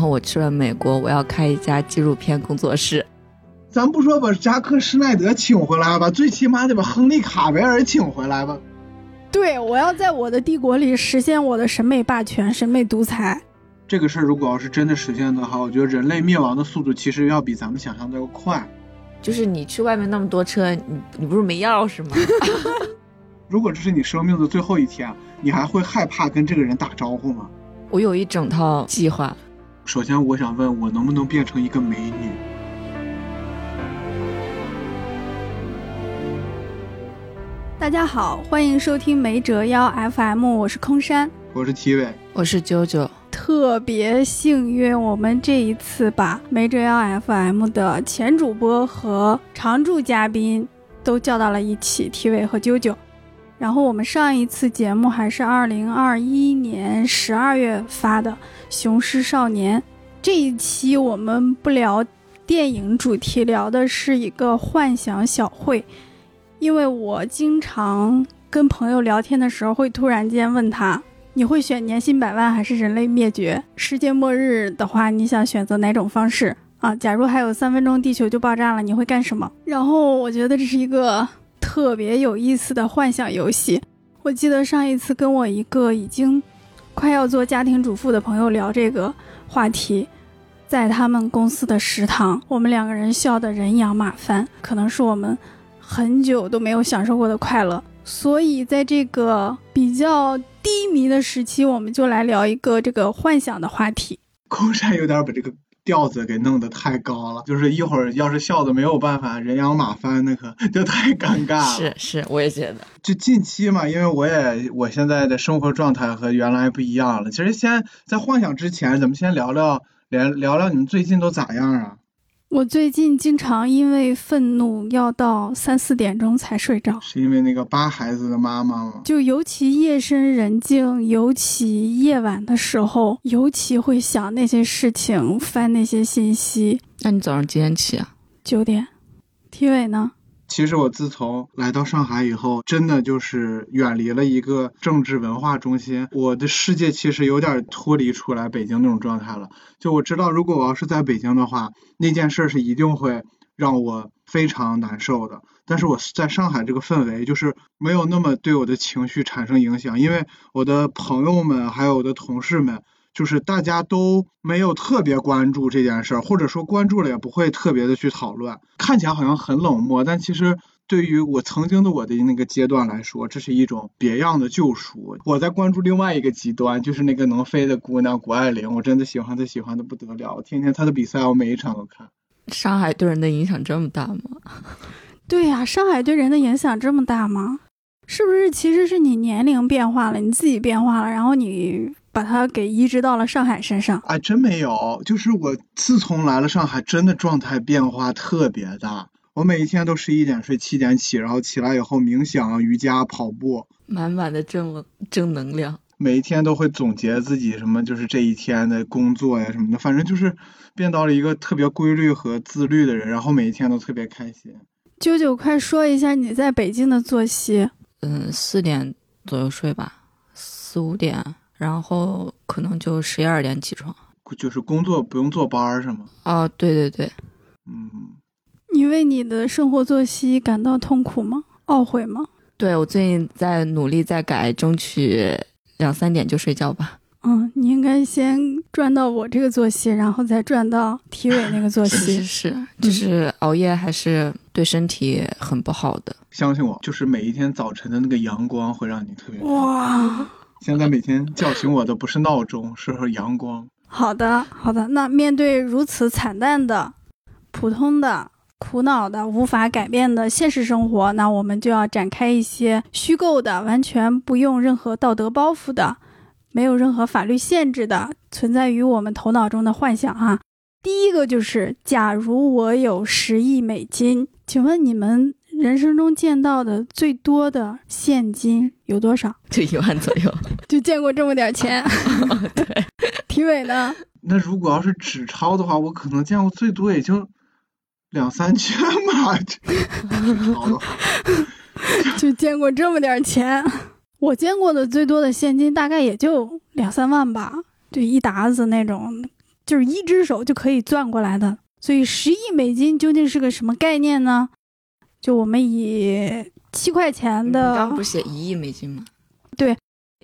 后我去了美国，我要开一家纪录片工作室。咱不说把扎克施耐德请回来吧，最起码得把亨利卡维尔请回来吧。对，我要在我的帝国里实现我的审美霸权、审美独裁。这个事儿如果要是真的实现的话，我觉得人类灭亡的速度其实要比咱们想象的要快。就是你去外面那么多车，你你不是没钥匙吗？如果这是你生命的最后一天，你还会害怕跟这个人打招呼吗？我有一整套计划。首先，我想问我能不能变成一个美女？大家好，欢迎收听没折腰 FM，我是空山，我是体伟，我是九九。特别幸运，我们这一次把梅折腰 FM 的前主播和常驻嘉宾都叫到了一起，体伟和啾啾。然后我们上一次节目还是二零二一年十二月发的《雄狮少年》，这一期我们不聊电影主题，聊的是一个幻想小会。因为我经常跟朋友聊天的时候，会突然间问他：“你会选年薪百万还是人类灭绝？世界末日的话，你想选择哪种方式啊？假如还有三分钟地球就爆炸了，你会干什么？”然后我觉得这是一个特别有意思的幻想游戏。我记得上一次跟我一个已经快要做家庭主妇的朋友聊这个话题，在他们公司的食堂，我们两个人笑得人仰马翻，可能是我们。很久都没有享受过的快乐，所以在这个比较低迷的时期，我们就来聊一个这个幻想的话题。空山有点把这个调子给弄得太高了，就是一会儿要是笑的没有办法人仰马翻，那 可就太尴尬了。是是，我也觉得。就近期嘛，因为我也我现在的生活状态和原来不一样了。其实先在幻想之前，咱们先聊聊聊聊聊你们最近都咋样啊？我最近经常因为愤怒要到三四点钟才睡着，是因为那个八孩子的妈妈吗？就尤其夜深人静，尤其夜晚的时候，尤其会想那些事情，翻那些信息。那你早上几点起啊？九点。体委呢？其实我自从来到上海以后，真的就是远离了一个政治文化中心，我的世界其实有点脱离出来北京那种状态了。就我知道，如果我要是在北京的话，那件事是一定会让我非常难受的。但是我在上海这个氛围，就是没有那么对我的情绪产生影响，因为我的朋友们还有我的同事们。就是大家都没有特别关注这件事儿，或者说关注了也不会特别的去讨论，看起来好像很冷漠，但其实对于我曾经的我的那个阶段来说，这是一种别样的救赎。我在关注另外一个极端，就是那个能飞的姑娘谷爱凌，我真的喜欢她，喜欢的不得了，天天她的比赛我每一场都看。上海对人的影响这么大吗？对呀，上海对人的影响这么大吗？是不是其实是你年龄变化了，你自己变化了，然后你把它给移植到了上海身上？啊，真没有，就是我自从来了上海，真的状态变化特别大。我每一天都十一点睡，七点起，然后起来以后冥想、瑜伽、跑步，满满的正正能量。每一天都会总结自己什么，就是这一天的工作呀什么的，反正就是变到了一个特别规律和自律的人，然后每一天都特别开心。九九，快说一下你在北京的作息。嗯，四点左右睡吧，四五点，然后可能就十一二点起床。就是工作不用坐班儿是吗？哦，对对对。嗯。你为你的生活作息感到痛苦吗？懊悔吗？对我最近在努力在改，争取两三点就睡觉吧。嗯，你应该先转到我这个作息，然后再转到体委那个作息。是是，就是熬夜还是对身体很不好的。相信我，就是每一天早晨的那个阳光会让你特别哇。现在每天叫醒我的不是闹钟，是阳光。好的，好的。那面对如此惨淡的、普通的、苦恼的、无法改变的现实生活，那我们就要展开一些虚构的、完全不用任何道德包袱的。没有任何法律限制的存在于我们头脑中的幻想哈。第一个就是，假如我有十亿美金，请问你们人生中见到的最多的现金有多少？就一万左右，就见过这么点钱。对，体委呢？那如果要是纸钞的话，我可能见过最多也就两三千吧。纸钞的话，就见过这么点钱。我见过的最多的现金大概也就两三万吧，就一沓子那种，就是一只手就可以攥过来的。所以十亿美金究竟是个什么概念呢？就我们以七块钱你的，刚刚不是写一亿美金吗？对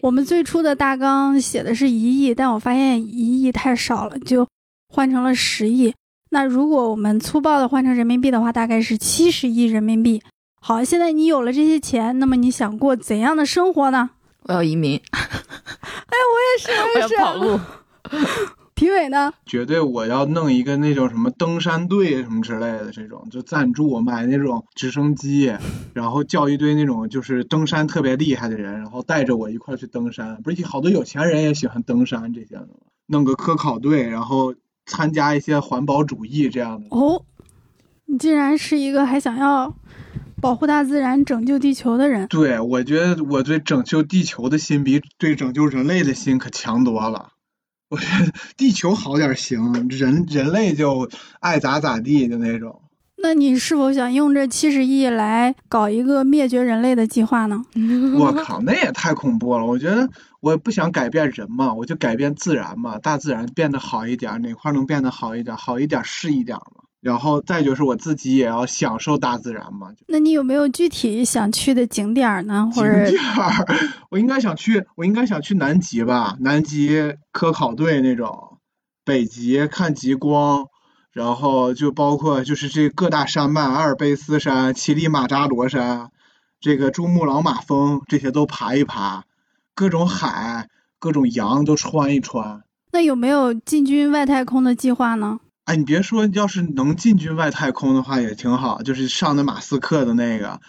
我们最初的大纲写的是一亿，但我发现一亿太少了，就换成了十亿。那如果我们粗暴的换成人民币的话，大概是七十亿人民币。好，现在你有了这些钱，那么你想过怎样的生活呢？我要移民，是，我也是 我要跑路。评委呢？绝对我要弄一个那种什么登山队什么之类的这种，就赞助买那种直升机，然后叫一堆那种就是登山特别厉害的人，然后带着我一块儿去登山。不是好多有钱人也喜欢登山这些的吗？弄个科考队，然后参加一些环保主义这样的。哦，你竟然是一个还想要保护大自然、拯救地球的人。对，我觉得我对拯救地球的心比对拯救人类的心可强多了。我觉得地球好点儿行，人人类就爱咋咋地的那种。那你是否想用这七十亿来搞一个灭绝人类的计划呢？我靠，那也太恐怖了！我觉得我也不想改变人嘛，我就改变自然嘛，大自然变得好一点儿，哪块儿能变得好一点儿，好一点儿是一点儿嘛。然后再就是我自己也要享受大自然嘛。那你有没有具体想去的景点儿呢？或者景者点儿，我应该想去，我应该想去南极吧，南极科考队那种，北极看极光，然后就包括就是这各大山脉，阿尔卑斯山、乞力马扎罗山，这个珠穆朗玛峰这些都爬一爬，各种海、各种洋都穿一穿。那有没有进军外太空的计划呢？哎，你别说，要是能进军外太空的话也挺好，就是上的马斯克的那个，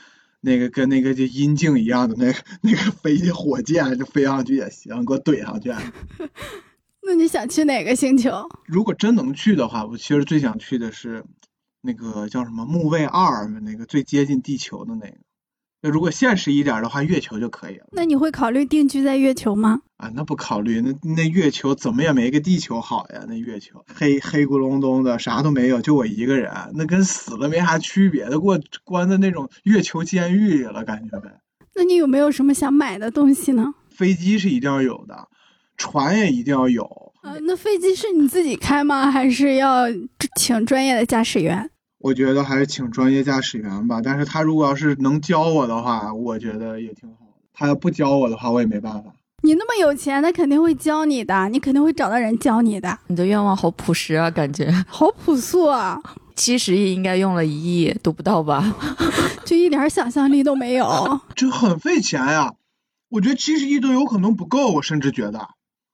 那个跟那个就阴茎一样的那个那个飞机火箭，就飞上去也行，给我怼上去。那你想去哪个星球？如果真能去的话，我其实最想去的是那个叫什么木卫二，那个最接近地球的那个。那如果现实一点的话，月球就可以了。那你会考虑定居在月球吗？啊，那不考虑，那那月球怎么也没个地球好呀？那月球黑黑咕隆咚的，啥都没有，就我一个人，那跟死了没啥区别，都给我关在那种月球监狱里了，感觉呗。那你有没有什么想买的东西呢？飞机是一定要有的，船也一定要有。呃，那飞机是你自己开吗？还是要请专业的驾驶员？我觉得还是请专业驾驶员吧，但是他如果要是能教我的话，我觉得也挺好。他要不教我的话，我也没办法。你那么有钱，他肯定会教你的，你肯定会找到人教你的。你的愿望好朴实啊，感觉 好朴素啊，七十亿应该用了一亿都不到吧？就一点想象力都没有。这很费钱呀！我觉得七十亿都有可能不够，我甚至觉得，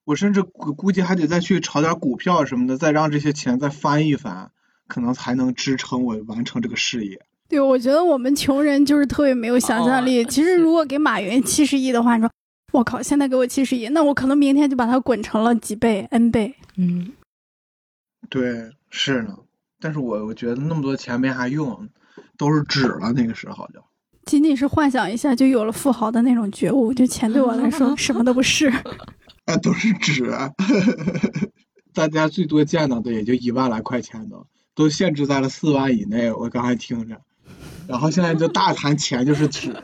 我甚至估估计还得再去炒点股票什么的，再让这些钱再翻一翻，可能才能支撑我完成这个事业。对，我觉得我们穷人就是特别没有想象力。哦其实如果给马云七十亿的话，你说我靠，现在给我七十亿，那我可能明天就把它滚成了几倍、n 倍。嗯，对，是呢。但是我我觉得那么多钱没啥用，都是纸了。那个时候就，仅仅是幻想一下，就有了富豪的那种觉悟。就钱对我来说 什么都不是。啊，都是纸。大家最多见到的也就一万来块钱都，都限制在了四万以内。我刚才听着，然后现在就大谈钱就是纸。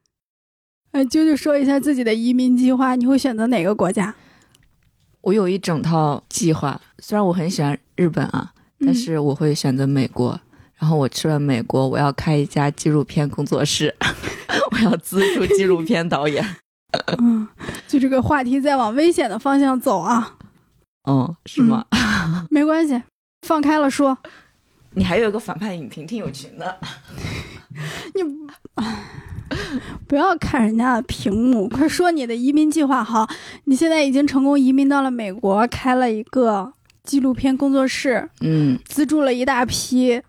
哎，啾啾说一下自己的移民计划，你会选择哪个国家？我有一整套计划，虽然我很喜欢日本啊，但嗯是我会选择美国。然后我去了美国，我要开一家纪录片工作室，我要资助纪录片导演。嗯，就这个话题在往危险的方向走啊，嗯，是吗？没关系，放开了说。你还有一个反派影评挺有群的。你不要看人家的屏幕，快说你的移民计划好。你现在已经成功移民到了美国，开了一个纪录片工作室，嗯，资助了一大批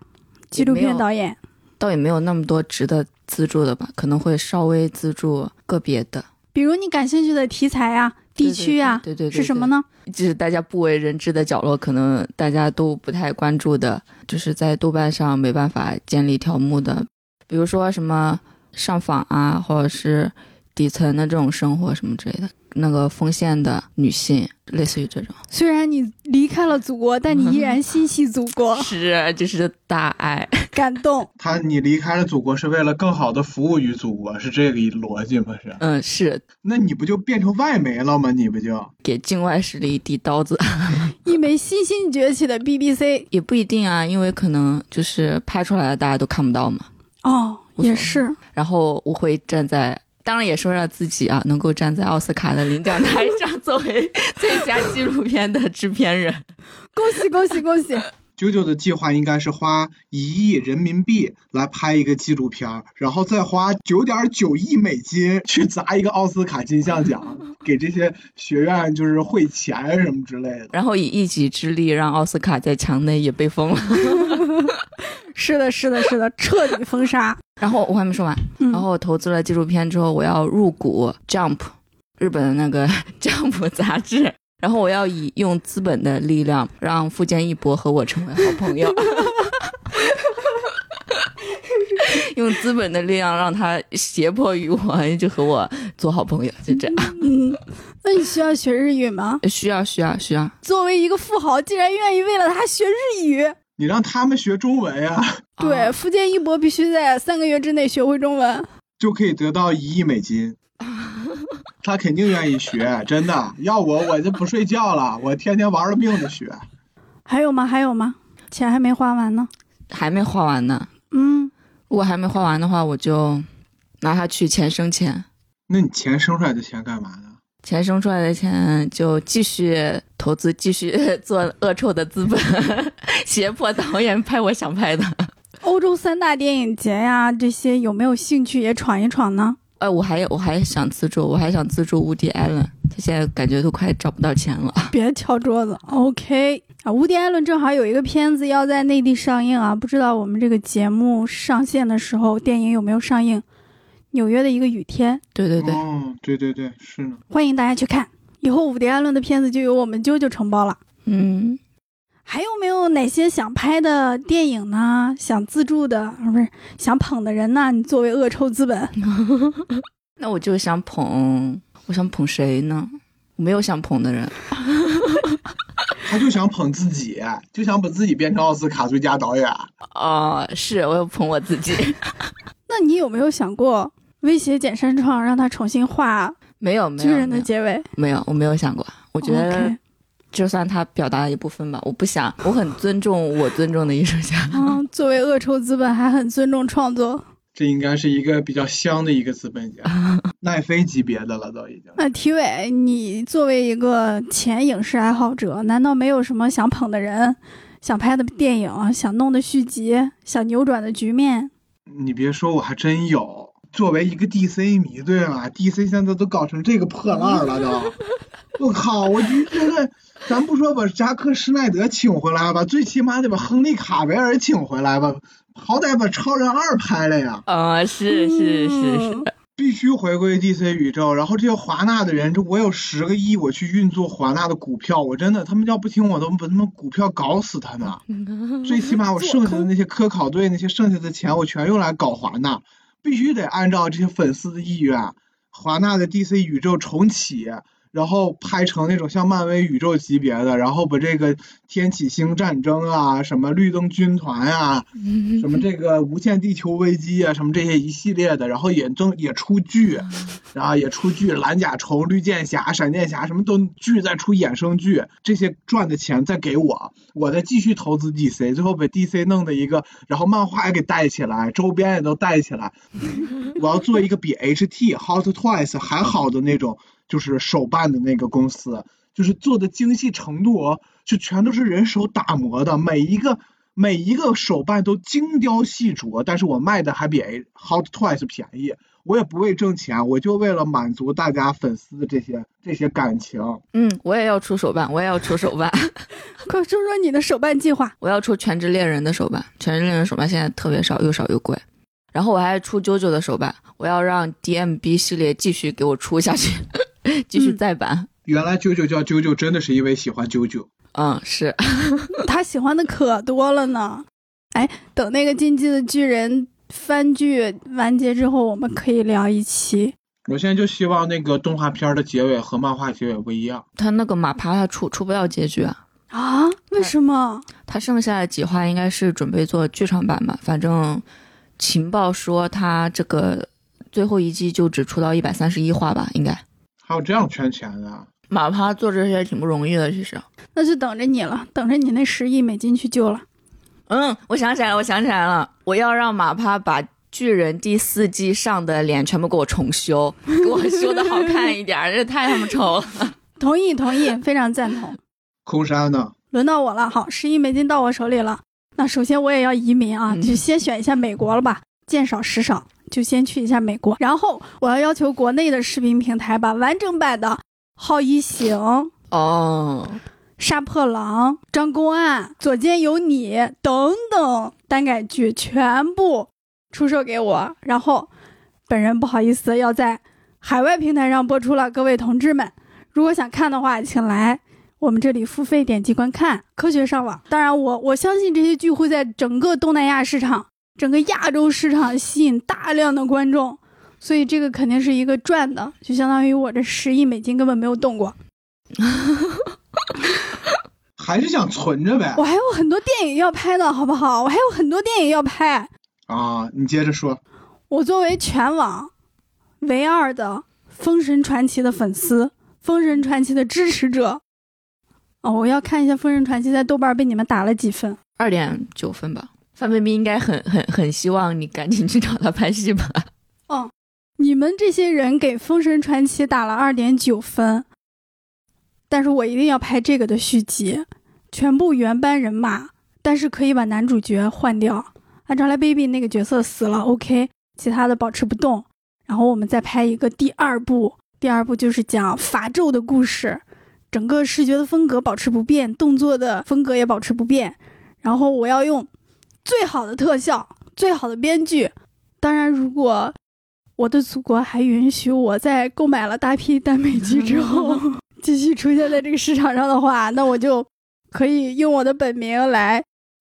纪录片导演。倒也没有那么多值得资助的吧，可能会稍微资助个别的比如你感兴趣的题材啊、地区啊，对对对对对是什么呢？就是大家不为人知的角落，可能大家都不太关注的，就是在豆瓣上没办法建立条目的，比如说什么上访啊，或者是底层的这种生活什么之类的，那个丰县的女性，类似于这种，虽然你离开了祖国，但你依然心系祖国。是，这是大爱。感动。他你离开了祖国是为了更好的服务于祖国，是这个逻辑吗？是？嗯，是那你不就变成外媒了吗？你不就？给境外势力递刀子，一枚新兴崛起的 BBC 也不一定啊，因为可能就是拍出来的大家都看不到嘛。哦，也是。然后我会站在，当然也是为了自己啊，能够站在奥斯卡的领奖台 上，作为最佳纪录片的制片人。恭喜恭喜恭喜！九九的计划应该是花一亿人民币来拍一个纪录片，然后再花九点九亿美金去砸一个奥斯卡金像奖，给这些学院就是汇钱什么之类的。然后以一己之力让奥斯卡在墙内也被封了。是的，是的，是的，彻底封杀。然后我还没说完，嗯，然后我投资了纪录片之后，我要入股 Jump 日本的那个 Jump 杂志，然后我要以用资本的力量让富坚义博和我成为好朋友。用资本的力量让他胁迫于我，就和我做好朋友，就这样。嗯，那你需要学日语吗？需要需要需要，作为一个富豪，竟然愿意为了他学日语。你让他们学中文呀，对，啊福建一博必须在三个月之内学会中文。就可以得到一亿美金。他肯定愿意学，真的。要我，我就不睡觉了，我天天玩了命的学。还有吗？还有吗？钱还没花完呢。还没花完呢。嗯，如果还没花完的话，我就拿它去钱生钱，那你钱生出来的钱干嘛呢？钱生出来的钱就继续投资，继续 做恶臭的资本，胁迫导演拍我想拍的。欧洲三大电影节呀，这些有没有兴趣也闯一闯呢？呃，我还我还想资助，我还想资助乌迪艾伦，他现在感觉都快找不到钱了。别敲桌子。OK 啊，乌迪艾伦正好有一个片子要在内地上映啊，不知道我们这个节目上线的时候，电影有没有上映？纽约的一个雨天，对对对，哦，对对对，是呢。欢迎大家去看。以后伍迪·艾伦的片子就由我们啾啾承包了。嗯，还有没有哪些想拍的电影呢？想自助的，啊不是想捧的人呢？你作为恶臭资本，那我就想捧，我想捧谁呢？我没有想捧的人。他就想捧自己，就想把自己变成奥斯卡最佳导演。哦，是我要捧我自己。那你有没有想过威胁简山创，让他重新画没有没有巨人的结尾？没有，我没有想过。我觉得就算他表达了一部分吧，我不想，我很尊重我尊重的艺术家。嗯，作为恶臭资本，还很尊重创作。这应该是一个比较香的一个资本家，奈飞级别的了，都已经。那体委，你作为一个前影视爱好者，难道没有什么想捧的人、想拍的电影、想弄的续集、想扭转的局面？你别说，我还真有。作为一个 DC 迷，对吧？DC 现在都搞成这个破烂了都。我靠！我就觉得，咱不说把扎克施耐德请回来吧，最起码得把亨利卡维尔请回来吧，好歹把超人二拍了呀。啊、是是是是，嗯必须回归 DC 宇宙，然后这些华纳的人，这我有十个亿，我去运作华纳的股票，我真的，他们要不听我，都把他们股票搞死他们。最起码我剩下的那些科考队那些剩下的钱，我全用来搞华纳，必须得按照这些粉丝的意愿，华纳的 DC 宇宙重启，然后拍成那种像漫威宇宙级别的，然后把这个天启星战争啊，什么绿灯军团啊，什么这个无限地球危机啊，什么这些一系列的，然后也正也出剧，然后也出剧，蓝甲虫、绿箭侠、闪电侠什么都剧再出衍生剧，这些赚的钱再给我，我再继续投资 DC，最后把 DC 弄的一个，然后漫画也给带起来，周边也都带起来，我要做一个比 HT Hot Toys 还好的那种，就是手办的那个公司，就是做的精细程度哦，就全都是人手打磨的，每一个每一个手办都精雕细琢，但是我卖的还比 Hot Toys 便宜，我也不为挣钱，我就为了满足大家粉丝的这些这些感情。嗯，我也要出手办，我也要出手办，快说说你的手办计划。我要出全职猎人的手办，全职猎人手办现在特别少，又少又贵。然后我还出九九的手办，我要让 DMB 系列继续给我出下去，继续再版。原来啾啾叫啾啾，真的是因为喜欢啾啾。嗯，是，他喜欢的可多了呢。哎，等那个《进击的巨人》番剧完结之后，我们可以聊一期。我现在就希望那个动画片的结尾和漫画结尾不一样。他那个马爬他出出不了结局啊，啊？为为什么？他剩下的几话应该是准备做剧场版吧？反正情报说他这个最后一季就只出到一百三十一话吧，应该。还有这样圈钱的？马趴做这些挺不容易的，其实。那就等着你了，等着你那十亿美金去救了。嗯，我想起来了，我想起来了，我要让马趴把巨人第四季上的脸全部给我重修，给我修的好看一点，这太他妈丑了。同意，同意，非常赞同。空山呢？轮到我了，好，十亿美金到我手里了。那首先我也要移民啊，就先选一下美国了吧，见少识少，就先去一下美国。然后我要要求国内的视频平台把完整版的《好一行》哦。杀破狼、张公案、左肩有你等等单改剧全部出售给我，然后本人不好意思要在海外平台上播出了。各位同志们，如果想看的话，请来我们这里付费点击观看，科学上网。当然，我我相信这些剧会在整个东南亚市场、整个亚洲市场吸引大量的观众，所以这个肯定是一个赚的，就相当于我这十亿美金根本没有动过。还是想存着呗。我还有很多电影要拍的，好不好？我还有很多电影要拍啊！你接着说。我作为全网唯二的《封神传奇》的粉丝，《封神传奇》的支持者，哦，我要看一下《封神传奇》在豆瓣被你们打了几分？二点九分吧。范冰冰应该很很很希望你赶紧去找他拍戏吧。哦，你们这些人给《封神传奇》打了二点九分。但是我一定要拍这个的续集，全部原班人马，但是可以把男主角换掉。Angelababy 那个角色死了，OK，其他的保持不动。然后我们再拍一个第二部，第二部就是讲法咒的故事，整个视觉的风格保持不变，动作的风格也保持不变。然后我要用最好的特效，最好的编剧。当然，如果我的祖国还允许我在购买了大批单美剧之后。继续出现在这个市场上的话，那我就可以用我的本名来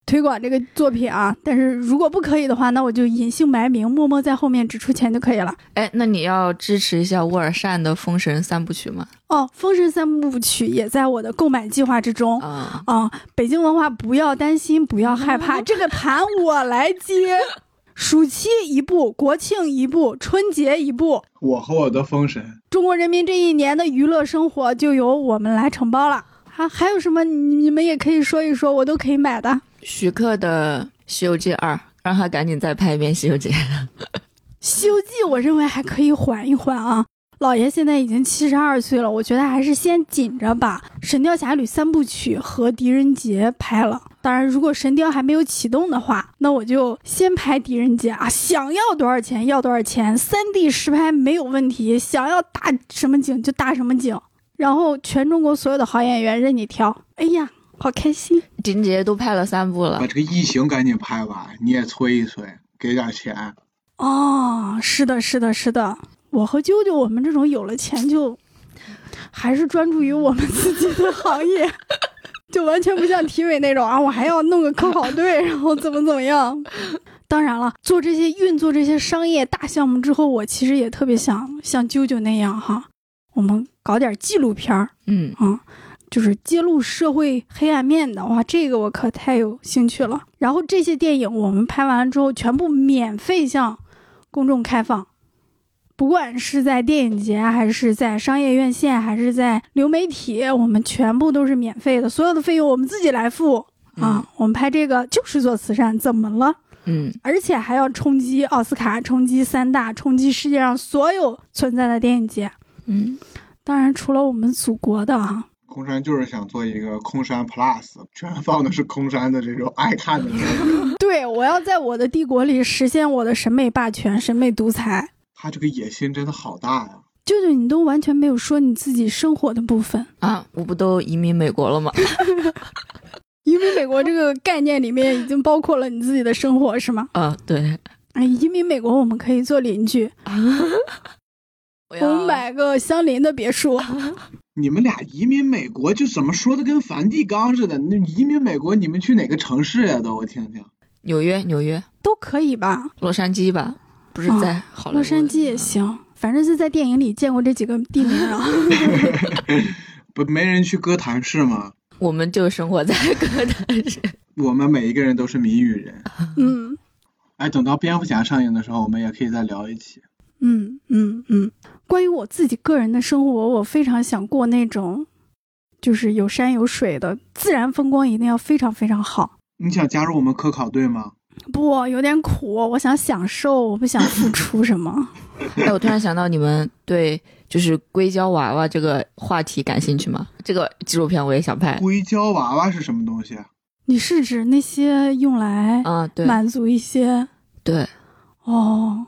推广这个作品啊。但是如果不可以的话，那我就隐姓埋名，默默在后面只出钱就可以了。哎，那你要支持一下沃尔善的《封神三部曲》吗？哦，《封神三部曲》也在我的购买计划之中啊。啊，北京文化不要担心，不要害怕，这个盘我来接。暑期一部，国庆一部，春节一部。我和我的封神，中国人民这一年的娱乐生活就由我们来承包了。还还有什么？你你们也可以说一说，我都可以买的。徐克的《西游记二》，让他赶紧再拍一遍《西游记》。《西游记》，我认为还可以缓一缓啊。老爷现在已经七十二岁了，我觉得还是先紧着把《神雕侠侣》三部曲和《狄仁杰》拍了。当然，如果《神雕》还没有启动的话，那我就先拍《狄仁杰》啊！想要多少钱要多少钱，三 D 实拍没有问题。想要搭什么景就搭什么景，然后全中国所有的好演员任你挑。哎呀，好开心！狄仁杰都拍了三部了，把这个异形赶紧拍完，你也催一催，给点钱。哦，是的，是的，是的。我和啾啾，我们这种有了钱就还是专注于我们自己的行业，就完全不像体委那种啊，我还要弄个科考队，然后怎么怎么样。当然了，做这些运作这些商业大项目之后，我其实也特别想像啾啾那样哈，我们搞点纪录片儿，嗯啊，就是揭露社会黑暗面的哇，这个我可太有兴趣了。然后这些电影我们拍完了之后，全部免费向公众开放。不管是在电影节，还是在商业院线，还是在流媒体，我们全部都是免费的，所有的费用我们自己来付啊！我们拍这个就是做慈善，怎么了？嗯，而且还要冲击奥斯卡，冲击三大，冲击世界上所有存在的电影节。嗯，当然除了我们祖国的啊。空山就是想做一个空山 Plus，全放的是空山的这种爱看的。对，我要在我的帝国里实现我的审美霸权、审美独裁。他这个野心真的好大呀！舅舅，你都完全没有说你自己生活的部分啊！我不都移民美国了吗？移民美国这个概念里面已经包括了你自己的生活，是吗？啊，对。哎，移民美国我们可以做邻居，我们买个相邻的别墅。你们俩移民美国就怎么说的跟梵蒂冈似的？那移民美国，你们去哪个城市呀？都我听听。纽约，纽约都可以吧？洛杉矶吧。不是在好洛杉矶也行，反正是在电影里见过这几个地名啊。不，没人去哥谭市吗？我们就生活在哥谭市。我们每一个人都是谜语人。嗯哎，等到蝙蝠侠上映的时候，我们也可以再聊一期。嗯嗯嗯。关于我自己个人的生活，我非常想过那种，就是有山有水的自然风光，一定要非常非常好。你想加入我们科考队吗？不，有点苦，我想享受，我不想付出什么。哎，我突然想到，你们对就是硅胶娃娃这个话题感兴趣吗？这个纪录片我也想拍。硅胶娃娃是什么东西啊？你是指那些用来啊，对满足一些对，哦？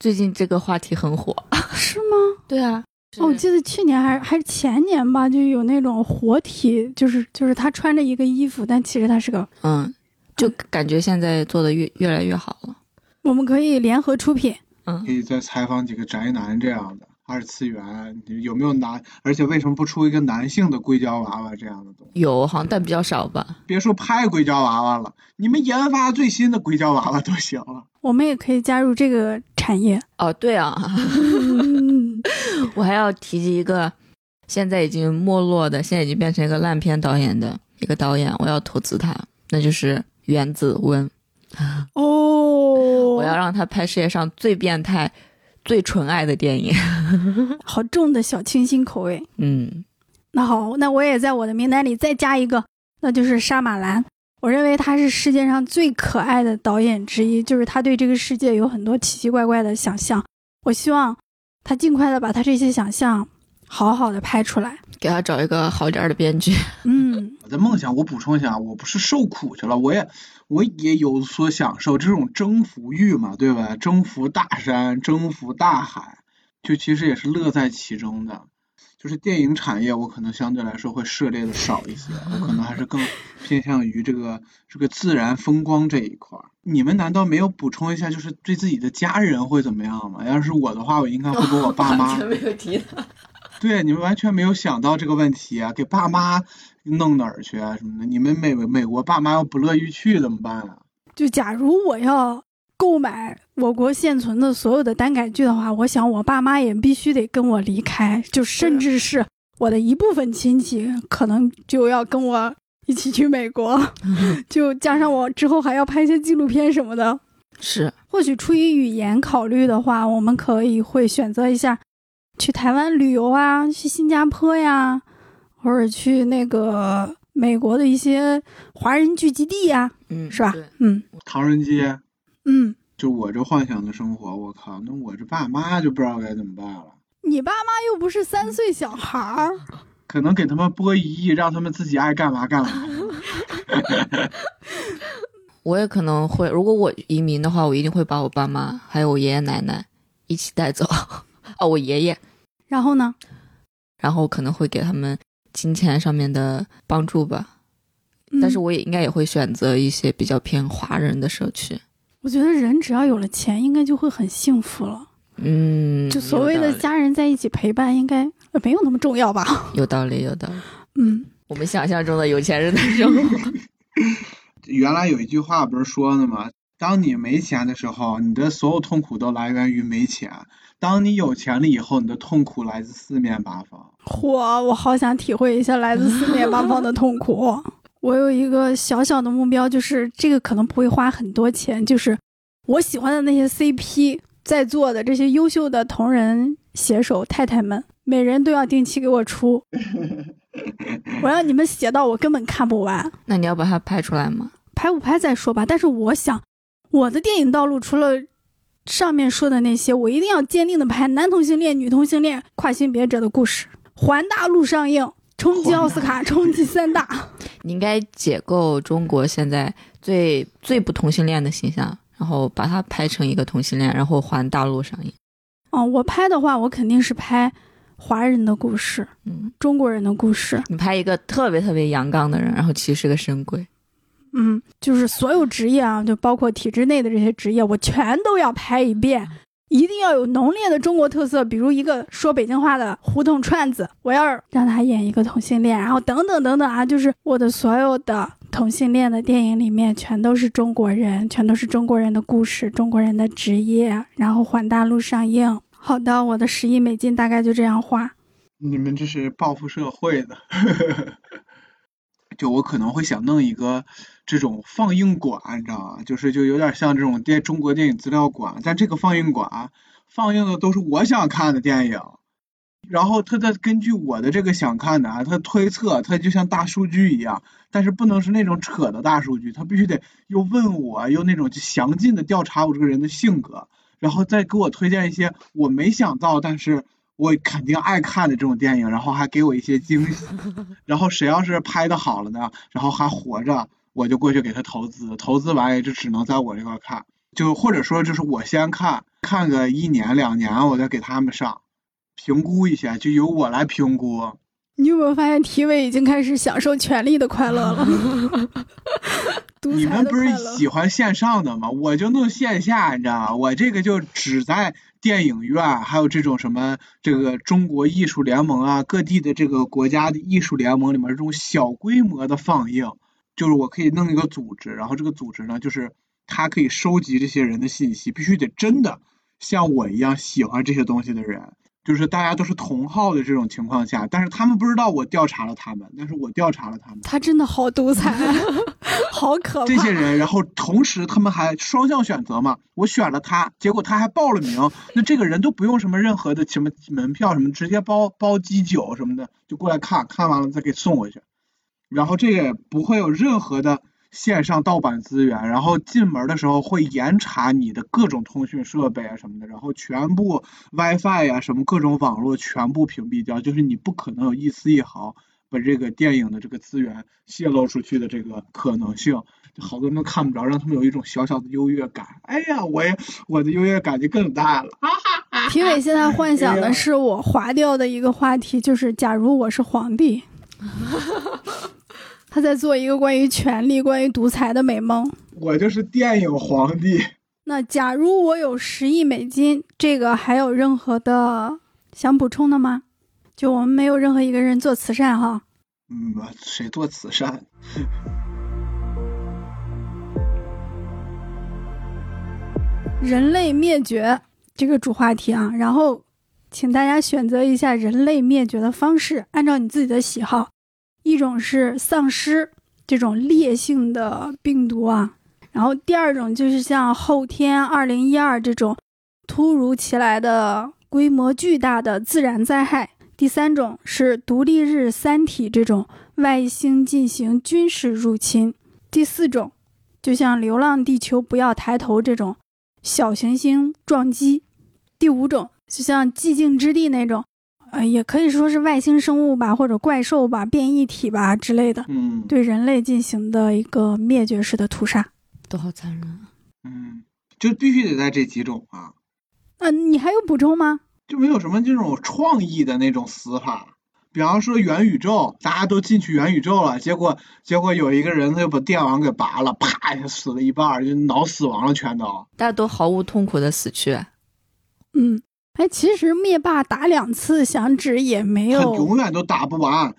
最近这个话题很火。是吗？对啊，哦，我记得去年还还是前年吧，就有那种活体，就是就是他穿着一个衣服，但其实他是个。嗯，就感觉现在做的越越来越好了。我们可以联合出品。嗯可，以再采访几个宅男这样的二次元，有没有男？而且为什么不出一个男性的硅胶娃娃这样的东西？有好像但比较少吧。别说拍硅胶娃娃了，你们研发最新的硅胶娃娃都行了。我们也可以加入这个产业。哦，对啊，嗯我还要提及一个现在已经没落的，现在已经变成一个烂片导演的一个导演，我要投资他，那就是原子温。哦，我要让他拍世界上最变态、最纯爱的电影。好重的小清新口味。嗯，那好，那我也在我的名单里再加一个，那就是沙马兰。我认为他是世界上最可爱的导演之一，就是他对这个世界有很多奇奇怪怪的想象。我希望他尽快的把他这些想象好好的拍出来。给他找一个好点儿的编剧。嗯，我的梦想，我补充一下，我不是受苦去了，我也我也有所享受，这种征服欲嘛，对吧？征服大山，征服大海，就其实也是乐在其中的。就是电影产业，我可能相对来说会涉猎的少一些，我可能还是更偏向于这个这个自然风光这一块儿。你们难道没有补充一下，就是对自己的家人会怎么样吗？要是我的话，我应该会给我爸妈。没有提他。对，你们完全没有想到这个问题啊！给爸妈弄哪儿去啊什么的？你们美美国爸妈要不乐意去怎么办啊？就假如我要购买我国现存的所有的单改剧的话，我想我爸妈也必须得跟我离开，就甚至是我的一部分亲戚可能就要跟我 一起去美国，就加上我之后还要拍一些纪录片什么的。是，或许出于语言考虑的话，我们可以会选择一下去台湾旅游啊，去新加坡呀，或者去那个美国的一些华人聚集地呀，嗯，是吧？对？嗯。唐人街，嗯，就我这幻想的生活，我靠，那我这爸妈就不知道该怎么办了。你爸妈又不是三岁小孩儿，可能给他们拨一亿，让他们自己爱干嘛干嘛。我也可能会，如果我移民的话，我一定会把我爸妈还有我爷爷奶奶一起带走。哦，我爷爷，然后呢？然后可能会给他们金钱上面的帮助吧。但是嗯我也应该也会选择一些比较偏华人的社区。我觉得人只要有了钱，应该就会很幸福了。嗯，就所谓的家人在一起陪伴，应该呃没有那么重要吧？有道理，有道理。嗯，我们想象中的有钱人的生活。原来有一句话不是说的吗？当你没钱的时候，你的所有痛苦都来源于没钱；当你有钱了以后，你的痛苦来自四面八方。嚯，我好想体会一下来自四面八方的痛苦。我有一个小小的目标，就是这个可能不会花很多钱，就是我喜欢的那些 CP 在座的这些优秀的同人写手太太们，每人都要定期给我出，我让你们写到我根本看不完。那你要把它拍出来吗？拍不拍再说吧。但是我想，我的电影道路除了上面说的那些，我一定要坚定的拍男同性恋、女同性恋、跨性别者的故事，环大陆上映，冲击奥斯卡，冲击三大。你应该解构中国现在最最不同性恋的形象，然后把它拍成一个同性恋，然后环大陆上映。哦，我拍的话，我肯定是拍华人的故事，嗯，中国人的故事。你拍一个特别特别阳刚的人，然后其实是个深闺。嗯，就是所有职业啊，就包括体制内的这些职业，我全都要拍一遍。一定要有浓烈的中国特色，比如一个说北京话的胡同串子，我要让他演一个同性恋，然后等等等等啊，就是我的所有的同性恋的电影里面全都是中国人，全都是中国人的故事，中国人的职业，然后环大陆上映。好的，我的十亿美金大概就这样花。你们这是报复社会的。就我可能会想弄一个这种放映馆，你知道吗？就是就有点像这种电中国电影资料馆，但这个放映馆放映的都是我想看的电影，然后他再根据我的这个想看的啊，他推测，他就像大数据一样，但是不能是那种扯的大数据，他必须得又问我，又那种详尽的调查我这个人的性格，然后再给我推荐一些我没想到，但是我肯定爱看的这种电影，然后还给我一些惊喜，然后谁要是拍的好了呢，然后还活着，我就过去给他投资，投资完也就只能在我这块看，就或者说就是我先看，看个一年两年，我再给他们上。评估一下，就由我来评估。你有没有发现体委已经开始享受权力的快乐了？你们不是喜欢线上的吗？我就弄线下，你知道吗？我这个就只在电影院，还有这种什么这个中国艺术联盟啊，各地的这个国家的艺术联盟里面这种小规模的放映，就是我可以弄一个组织，然后这个组织呢，就是它可以收集这些人的信息，必须得真的像我一样喜欢这些东西的人。就是大家都是同号的这种情况下，但是他们不知道我调查了他们，但是我调查了他们。他真的好独裁，好可怕。这些人，然后同时他们还双向选择嘛？我选了他，结果他还报了名，那这个人都不用什么任何的什么门票什么，直接包包机酒什么的就过来看看完了再给送回去，然后这个也不会有任何的。线上盗版资源，然后进门的时候会严查你的各种通讯设备啊什么的，然后全部 WiFi 呀什么各种网络全部屏蔽掉，就是你不可能有一丝一毫把这个电影的这个资源泄露出去的这个可能性。好多人都看不着，让他们有一种小小的优越感。哎呀，我也我的优越感就更大了。评委现在幻想的是我划掉的一个话题，就是假如我是皇帝。他在做一个关于权力、关于独裁的美梦。我就是电影皇帝。那假如我有十亿美金，这个还有任何的想补充的吗？就我们没有任何一个人做慈善哈。嗯，谁做慈善？人类灭绝这个主话题啊，然后请大家选择一下人类灭绝的方式，按照你自己的喜好。一种是丧尸这种烈性的病毒啊，然后第二种就是像后天二零一二这种突如其来的规模巨大的自然灾害，第三种是独立日三体这种外星进行军事入侵，第四种就像流浪地球不要抬头这种小行星撞击，第五种就像寂静之地那种。呃，也可以说是外星生物吧，或者怪兽吧、变异体吧之类的，嗯，对人类进行的一个灭绝式的屠杀，都好残忍。嗯，就必须得在这几种啊。啊，你还有补充吗？就没有什么这种创意的那种死法，比方说元宇宙，大家都进去元宇宙了，结果结果有一个人他就把电网给拔了，啪一下死了一半，就脑死亡了，全都。大家都毫无痛苦的死去。嗯。哎，其实灭霸打两次响指也没有，他永远都打不完，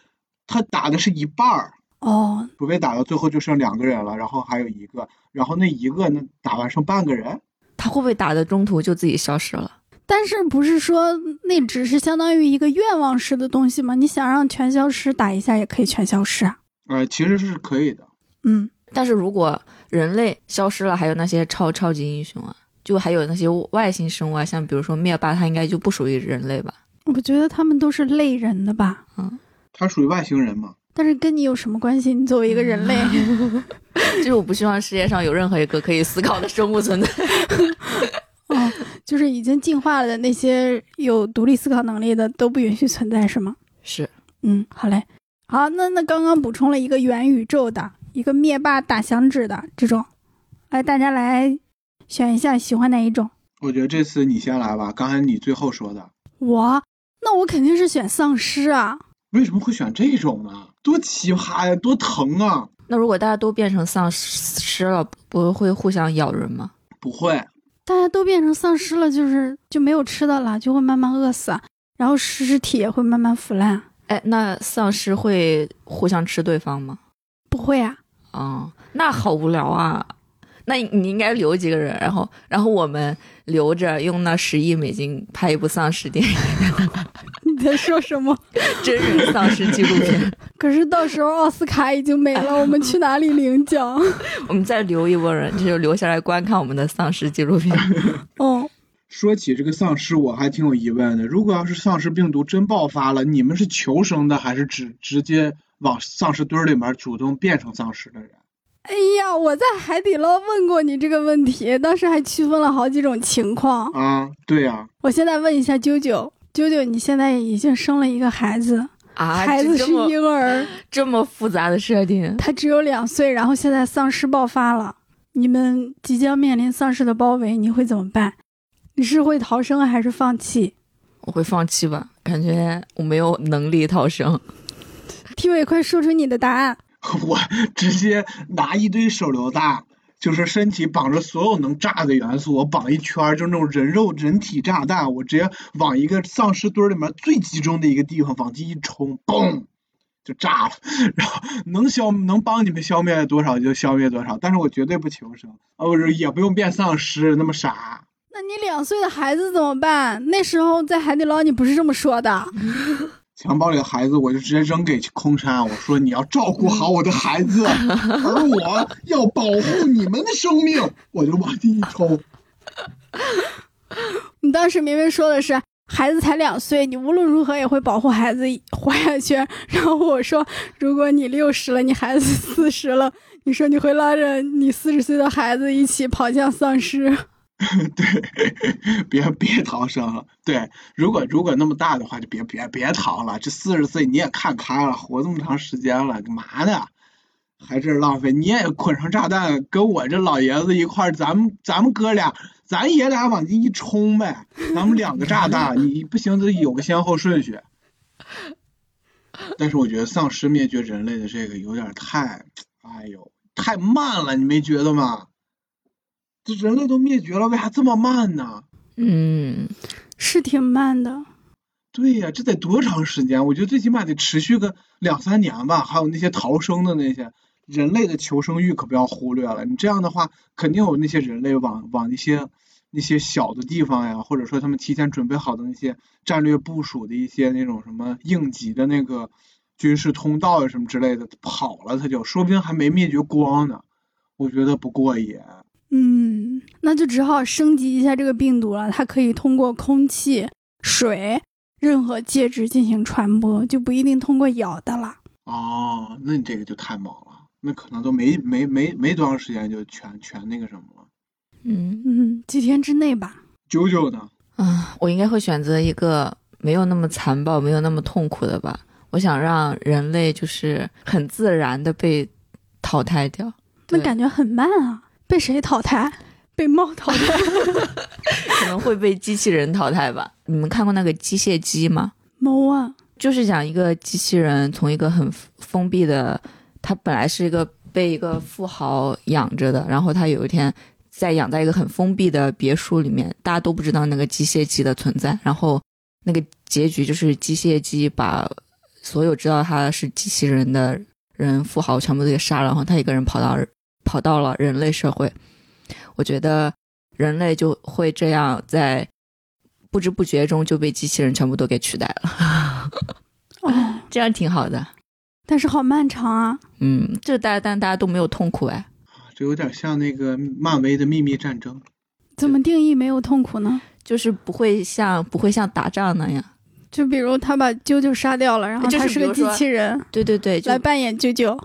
他打的是一半儿哦，除非打到最后就剩两个人了，然后还有一个，然后那一个呢打完剩半个人，他会不会打的中途就自己消失了？但是不是说那只是相当于一个愿望式的东西吗？你想让全消失，打一下也可以全消失啊。呃，其实是可以的，嗯，但是如果人类消失了，还有那些超超级英雄啊。就还有那些外星生物啊，像比如说灭霸，他应该就不属于人类吧？我觉得他们都是类人的吧。嗯，他属于外星人嘛？但是跟你有什么关系？你作为一个人类，就是我不希望世界上有任何一个可以思考的生物存在。哦，就是已经进化了的那些有独立思考能力的都不允许存在，是吗？是。嗯，好嘞。好，那那刚刚补充了一个元宇宙的，一个灭霸打响指的这种，来大家来。选一下喜欢哪一种？我觉得这次你先来吧。刚才你最后说的，我那我肯定是选丧尸啊。为什么会选这种呢？多奇葩呀，多疼啊！那如果大家都变成丧尸了，不会互相咬人吗？不会。大家都变成丧尸了，就是就没有吃的了，就会慢慢饿死，然后尸体也会慢慢腐烂。哎，那丧尸会互相吃对方吗？不会啊。哦，那好无聊啊。那你应该留几个人，然后，然后我们留着用那十亿美金拍一部丧尸电影。你在说什么？真人丧尸纪录片？可是到时候奥斯卡已经没了，我们去哪里领奖？我们再留一波人，就是留下来观看我们的丧尸纪录片。哦，说起这个丧尸，我还挺有疑问的。如果要是丧尸病毒真爆发了，你们是求生的，还是直直接往丧尸堆里面主动变成丧尸的人？哎呀，我在海底捞问过你这个问题，当时还区分了好几种情况。啊，对呀、我现在问一下啾啾，啾啾，你现在已经生了一个孩子，啊，孩子是婴儿，这么复杂的设定，他只有两岁，然后现在丧尸爆发了，你们即将面临丧尸的包围，你会怎么办？你是会逃生还是放弃？我会放弃吧，感觉我没有能力逃生。T 伟，快说出你的答案。我直接拿一堆手榴弹，就是身体绑着所有能炸的元素，我绑一圈，就那种人肉人体炸弹，我直接往一个丧尸堆里面最集中的一个地方往进一冲，嘣，就炸了。然后能消能帮你们消灭多少就消灭多少，但是我绝对不求生，哦，不是也不用变丧尸那么傻。那你两岁的孩子怎么办？那时候在海底捞你不是这么说的。襁褓里的孩子，我就直接扔给空山，我说你要照顾好我的孩子，而我要保护你们的生命，我就往地一抽。你当时明明说的是孩子才两岁，你无论如何也会保护孩子活下去。然后我说，如果你六十了，你孩子四十了，你说你会拉着你四十岁的孩子一起跑向丧尸？对，别别逃生了。对，如果如果那么大的话，就别别别逃了。这四十岁你也看开了，活这么长时间了，干嘛呢？还是浪费。你也捆上炸弹，跟我这老爷子一块儿，咱们咱们哥俩，咱爷俩往进一冲呗。咱们两个炸弹，你不行得有个先后顺序。但是我觉得丧尸灭绝人类的这个有点太，哎呦，太慢了，你没觉得吗？这人类都灭绝了，为啥这么慢呢？嗯，是挺慢的。对呀，这得多长时间？我觉得最起码得持续个两三年吧。还有那些逃生的那些人类的求生欲可不要忽略了。你这样的话，肯定有那些人类往往那些那些小的地方呀，或者说他们提前准备好的那些战略部署的一些那种什么应急的那个军事通道呀什么之类的跑了，他就说不定还没灭绝光呢。我觉得不过瘾。嗯，那就只好升级一下这个病毒了。它可以通过空气、水、任何介质进行传播，就不一定通过咬的了。哦，那你这个就太猛了，那可能都没没没没多长时间就全全那个什么了。嗯嗯，几天之内吧。九九呢？啊，我应该会选择一个没有那么残暴、没有那么痛苦的吧。我想让人类就是很自然的被淘汰掉。那感觉很慢啊！被谁淘汰？被猫淘汰？可能会被机器人淘汰吧。你们看过那个机械姬吗？猫啊！就是讲一个机器人从一个很封闭的，它本来是一个被一个富豪养着的，然后他有一天在养在一个很封闭的别墅里面，大家都不知道那个机械姬的存在，然后那个结局就是机械姬把所有知道他是机器人的人富豪全部都给杀了，然后他一个人跑到跑到了人类社会。我觉得人类就会这样在不知不觉中就被机器人全部都给取代了。哦，这样挺好的。但是好漫长啊！嗯，这大家但大家都没有痛苦哎，这有点像那个漫威的秘密战争。怎么定义没有痛苦呢？就是不会像不会像打仗那样。就比如他把啾啾杀掉了，然后就是他是个机器人对对对，来扮演啾啾。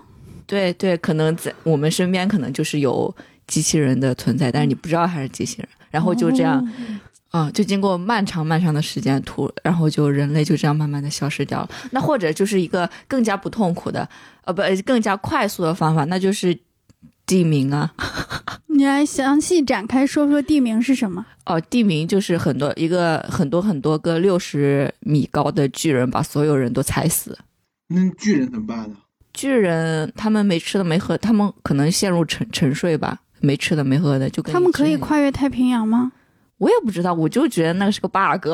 对对，可能在我们身边可能就是有机器人的存在，但是你不知道它是机器人，然后就这样哦啊、就经过漫长漫长的时间突，然后就人类就这样慢慢的消失掉了。那或者就是一个更加不痛苦的，呃不，更加快速的方法，那就是地名啊。你来详细展开说说地名是什么？哦，地名就是很多一个很多很多个六十米高的巨人把所有人都踩死。那巨人怎么办呢？巨人他们没吃的没喝，他们可能陷入沉沉睡吧，没吃的没喝的就跟他们可以跨越太平洋吗？我也不知道，我就觉得那个是个 bug，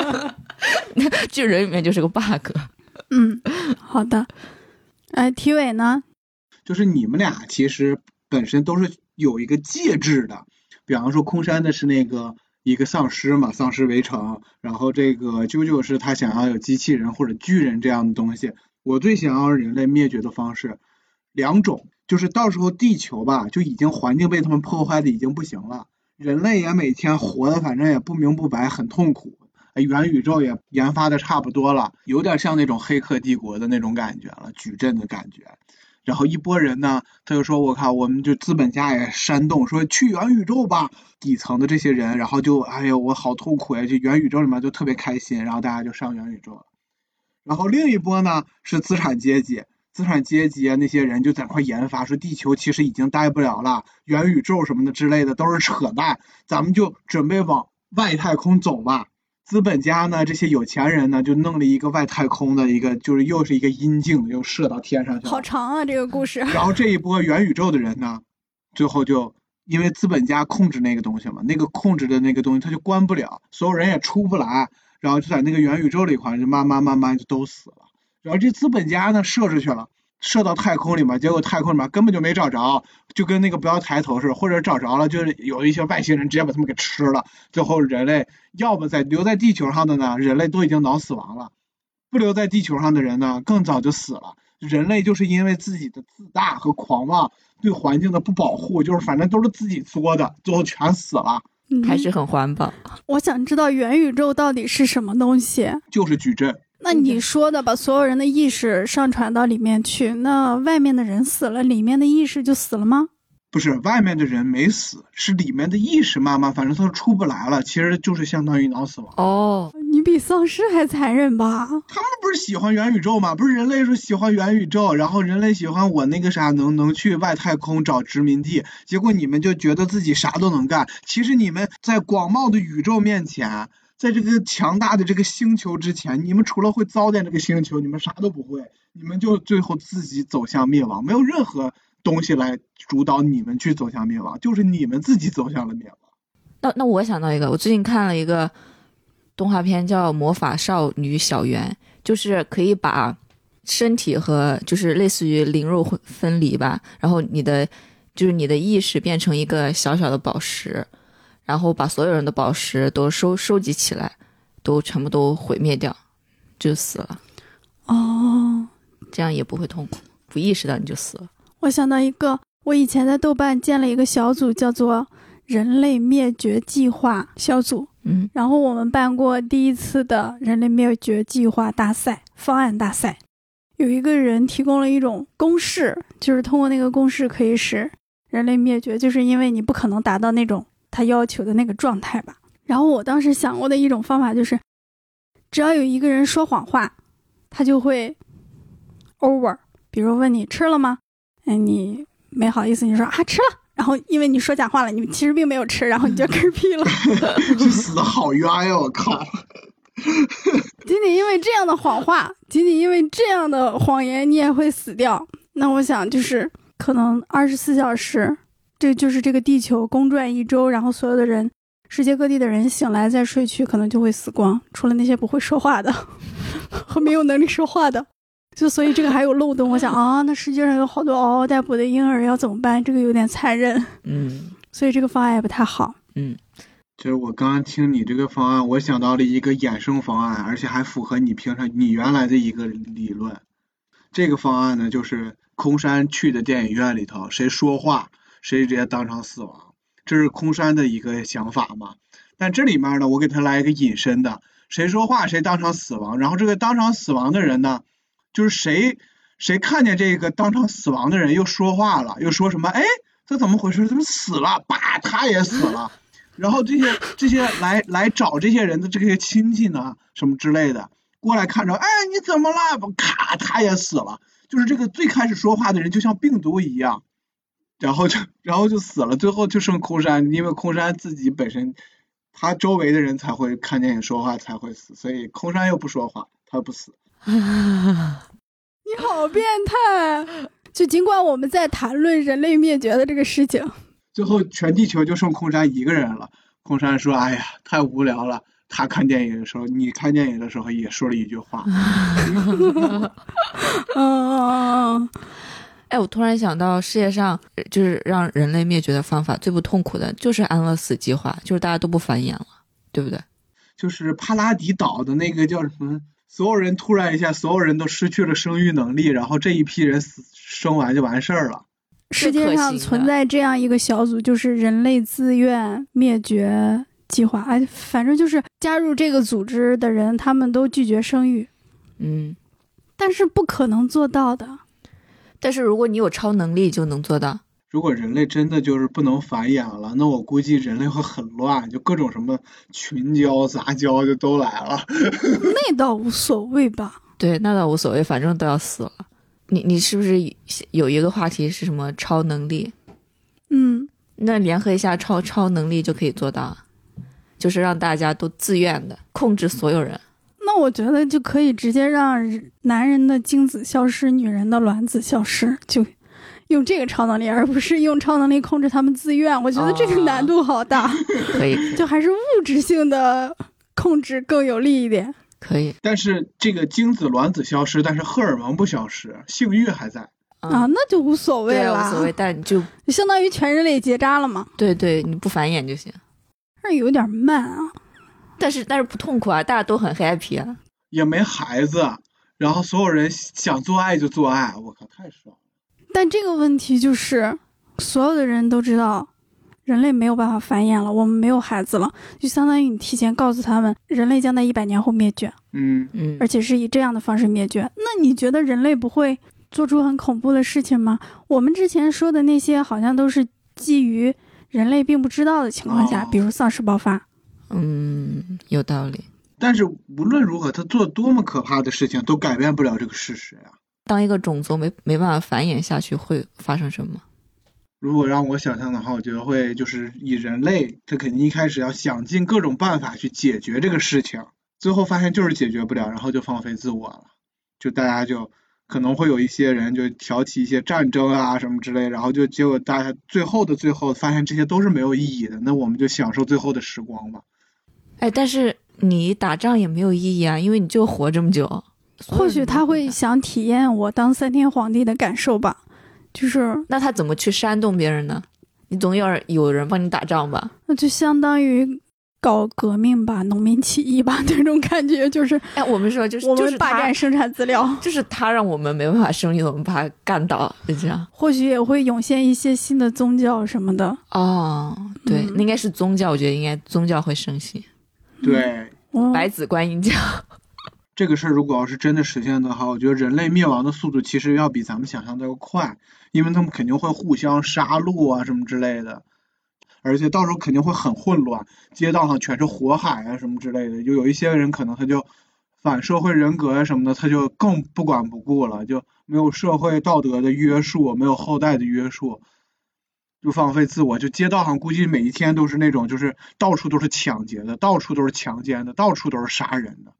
巨人里面就是个 bug。嗯，好的。哎，体委呢？就是你们俩其实本身都是有一个介质的，比方说空山的是那个一个丧尸嘛，丧尸围城，然后这个啾啾是他想要有机器人或者巨人这样的东西，我最想要人类灭绝的方式两种，就是到时候地球吧就已经环境被他们破坏的已经不行了，人类也每天活的反正也不明不白，很痛苦。元宇宙也研发的差不多了，有点像那种黑客帝国的那种感觉了，矩阵的感觉。然后一拨人呢，他就说：“我靠，我们就资本家也煽动说去元宇宙吧。”底层的这些人，然后就哎呦，我好痛苦呀！就元宇宙里面就特别开心，然后大家就上元宇宙了。然后另一波呢是资产阶级，资产阶级那些人就在块研发，说地球其实已经待不了了，元宇宙什么的之类的都是扯淡，咱们就准备往外太空走吧。资本家呢，这些有钱人呢，就弄了一个外太空的一个，就是又是一个阴茎，又射到天上去了。好长啊，这个故事。然后这一波元宇宙的人呢，最后就因为资本家控制那个东西嘛，那个控制的那个东西他就关不了，所有人也出不来，然后就在那个元宇宙里块就慢慢慢慢就都死了。然后这资本家呢，射出去了。射到太空里面，结果太空里面根本就没找着，就跟那个不要抬头似的，或者找着了，就是有一些外星人直接把他们给吃了。最后人类要么在留在地球上的呢，人类都已经脑死亡了；不留在地球上的人呢，更早就死了。人类就是因为自己的自大和狂妄，对环境的不保护，就是反正都是自己作的，最后全死了。还是很环保。我想知道元宇宙到底是什么东西？就是矩阵。那你说的把所有人的意识上传到里面去，那外面的人死了，里面的意识就死了吗？不是，外面的人没死，是里面的意识慢慢，反正他出不来了，其实就是相当于脑死亡。哦，你比丧尸还残忍吧？他们不是喜欢元宇宙吗？不是人类说喜欢元宇宙，然后人类喜欢我那个啥，能能去外太空找殖民地，结果你们就觉得自己啥都能干，其实你们在广袤的宇宙面前。在这个强大的这个星球之前，你们除了会糟践这个星球，你们啥都不会，你们就最后自己走向灭亡，没有任何东西来主导你们去走向灭亡，就是你们自己走向了灭亡。那那我想到一个，我最近看了一个动画片叫《魔法少女小圆》，就是可以把身体和就是类似于灵肉分离吧，然后你的就是你的意识变成一个小小的宝石。然后把所有人的宝石都收收集起来，都全部都毁灭掉，就死了。哦，这样也不会痛苦，不意识到你就死了。我想到一个，我以前在豆瓣建了一个小组，叫做“人类灭绝计划小组”。嗯，然后我们办过第一次的人类灭绝计划大赛方案大赛，有一个人提供了一种公式，就是通过那个公式可以使人类灭绝，就是因为你不可能达到那种。他要求的那个状态吧。然后我当时想过的一种方法就是，只要有一个人说谎话，他就会 over。比如问你吃了吗？哎，你没好意思，你说啊吃了。然后因为你说假话了，你其实并没有吃，然后你就嗝屁了。死的好冤呀！我靠！仅仅因为这样的谎话，仅仅因为这样的谎言，你也会死掉。那我想就是可能二十四小时。这就是这个地球公转一周，然后所有的人，世界各地的人醒来再睡去，可能就会死光，除了那些不会说话的和 没有能力说话的。就所以这个还有漏洞。我想啊，那世界上有好多嗷嗷待哺的婴儿要怎么办？这个有点残忍。嗯，所以这个方案也不太好。嗯，就是我刚刚听你这个方案，我想到了一个衍生方案，而且还符合你平常你原来的一个理论。这个方案呢，就是空山去的电影院里头，谁说话。谁直接当场死亡，这是空山的一个想法嘛？但这里面呢，我给他来一个隐身的，谁说话谁当场死亡。然后这个当场死亡的人呢，就是谁谁看见这个当场死亡的人又说话了，又说什么？哎，这怎么回事？怎么死了？叭，他也死了。然后这些这些来来找这些人的这些亲戚呢，什么之类的，过来看着，哎，你怎么了？咔，他也死了。就是这个最开始说话的人，就像病毒一样。然后就，然后就死了，最后就剩空山，因为空山自己本身，他周围的人才会看见你说话才会死，所以空山又不说话，他不死。你好变态！就尽管我们在谈论人类灭绝的这个事情，最后全地球就剩空山一个人了。空山说：“哎呀，太无聊了。”他看电影的时候，你看电影的时候也说了一句话。嗯。哎，我突然想到，世界上就是让人类灭绝的方法最不痛苦的，就是安乐死计划，就是大家都不繁衍了，对不对？就是帕拉迪岛的那个叫什么所有人突然一下，所有人都失去了生育能力，然后这一批人死生完就完事儿了。世界上存在这样一个小组，就是人类自愿灭绝计划。哎，反正就是加入这个组织的人，他们都拒绝生育。嗯，但是不可能做到的。但是如果你有超能力，就能做到。如果人类真的就是不能繁衍了，那我估计人类会很乱，就各种什么群交、杂交就都来了。那倒无所谓吧？对，那倒无所谓，反正都要死了。你你是不是有一个话题是什么超能力？嗯，那联合一下超超能力就可以做到，就是让大家都自愿的控制所有人。那我觉得就可以直接让男人的精子消失，女人的卵子消失，就用这个超能力，而不是用超能力控制他们自愿。我觉得这个难度好大。可以，就还是物质性的控制更有利一点。可以，但是这个精子卵子消失，但是荷尔蒙不消失，性欲还在啊，那就无所谓了，无所谓。但你就相当于全人类结扎了嘛？对对，你不繁衍就行。那有点慢啊。但是但是不痛苦啊，大家都很 happy 啊，也没孩子，然后所有人想做爱就做爱，我靠，太爽了。但这个问题就是，所有的人都知道，人类没有办法繁衍了，我们没有孩子了，就相当于你提前告诉他们，人类将在一百年后灭绝，嗯嗯，而且是以这样的方式灭绝。那你觉得人类不会做出很恐怖的事情吗？我们之前说的那些，好像都是基于人类并不知道的情况下，比如丧尸爆发。嗯，有道理。但是无论如何，他做多么可怕的事情，都改变不了这个事实呀。当一个种族没没办法繁衍下去，会发生什么？如果让我想象的话，我觉得会就是以人类，他肯定一开始要想尽各种办法去解决这个事情，最后发现就是解决不了，然后就放飞自我了。就大家就可能会有一些人就挑起一些战争啊什么之类，然后就结果大家最后的最后发现这些都是没有意义的，那我们就享受最后的时光吧。哎，但是你打仗也没有意义啊，因为你就活这么久。或许他会想体验我当三天皇帝的感受吧，就是那他怎么去煽动别人呢？你总要有人帮你打仗吧？那就相当于搞革命吧，农民起义吧，那种感觉就是。哎，我们说就是我们霸占生产资料，就是他让我们没办法生育，我们把他干倒，就这样。或许也会涌现一些新的宗教什么的。哦，对，那应该是宗教，我觉得应该宗教会盛行。对，白子观音教，这个事儿如果要是真的实现的话，我觉得人类灭亡的速度其实要比咱们想象的要快，因为他们肯定会互相杀戮啊什么之类的，而且到时候肯定会很混乱，街道上全是火海啊什么之类的，就有一些人可能他就反社会人格啊什么的，他就更不管不顾了，就没有社会道德的约束，没有后代的约束。就放飞自我，就街道上估计每一天都是那种，就是到处都是抢劫的，到处都是强奸的，到处都是杀人的。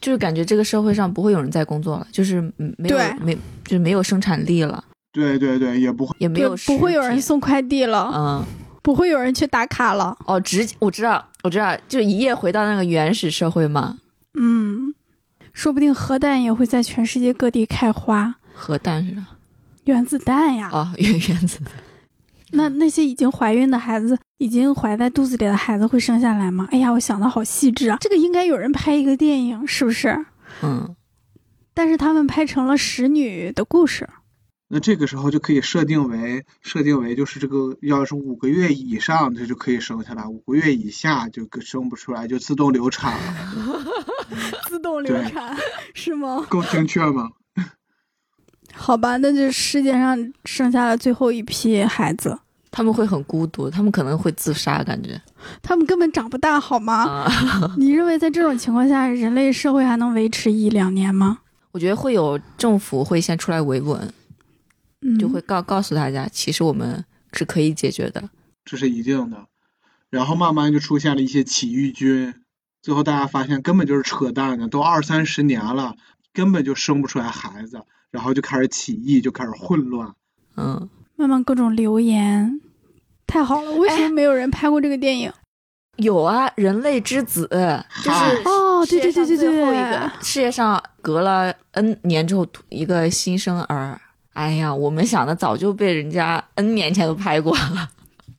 就是感觉这个社会上不会有人在工作了，就是没有没就是没有生产力了。对对对，也不会也没有不会有人送快递了，嗯，不会有人去打卡了。哦，直我知道我知道，就一夜回到那个原始社会嘛。嗯，说不定核弹也会在全世界各地开花。核弹是啥？原子弹呀！哦，原原子弹。那那些已经怀孕的孩子，已经怀在肚子里的孩子会生下来吗？哎呀，我想的好细致啊！这个应该有人拍一个电影，是不是？嗯。但是他们拍成了使女的故事。那这个时候就可以设定为设定为就是这个，要是五个月以上，它就可以生下来；五个月以下就生不出来，就自动流产了。自动流产是吗？够精确吗？好吧，那就世界上剩下的最后一批孩子，他们会很孤独，他们可能会自杀，感觉他们根本长不大，好吗？你认为在这种情况下，人类社会还能维持一两年吗？我觉得会有政府会先出来维稳，就会告告诉大家，其实我们是可以解决的，这是一定的。然后慢慢就出现了一些起义军，最后大家发现根本就是扯淡的，都二三十年了，根本就生不出来孩子。然后就开始起义，就开始混乱，嗯，慢慢各种流言，太好了！为什么没有人拍过这个电影？有啊，《人类之子》就是哦，对对对对对，一个世界上隔了 N 年之后一个新生儿。哎呀，我们想的早就被人家 N 年前都拍过了。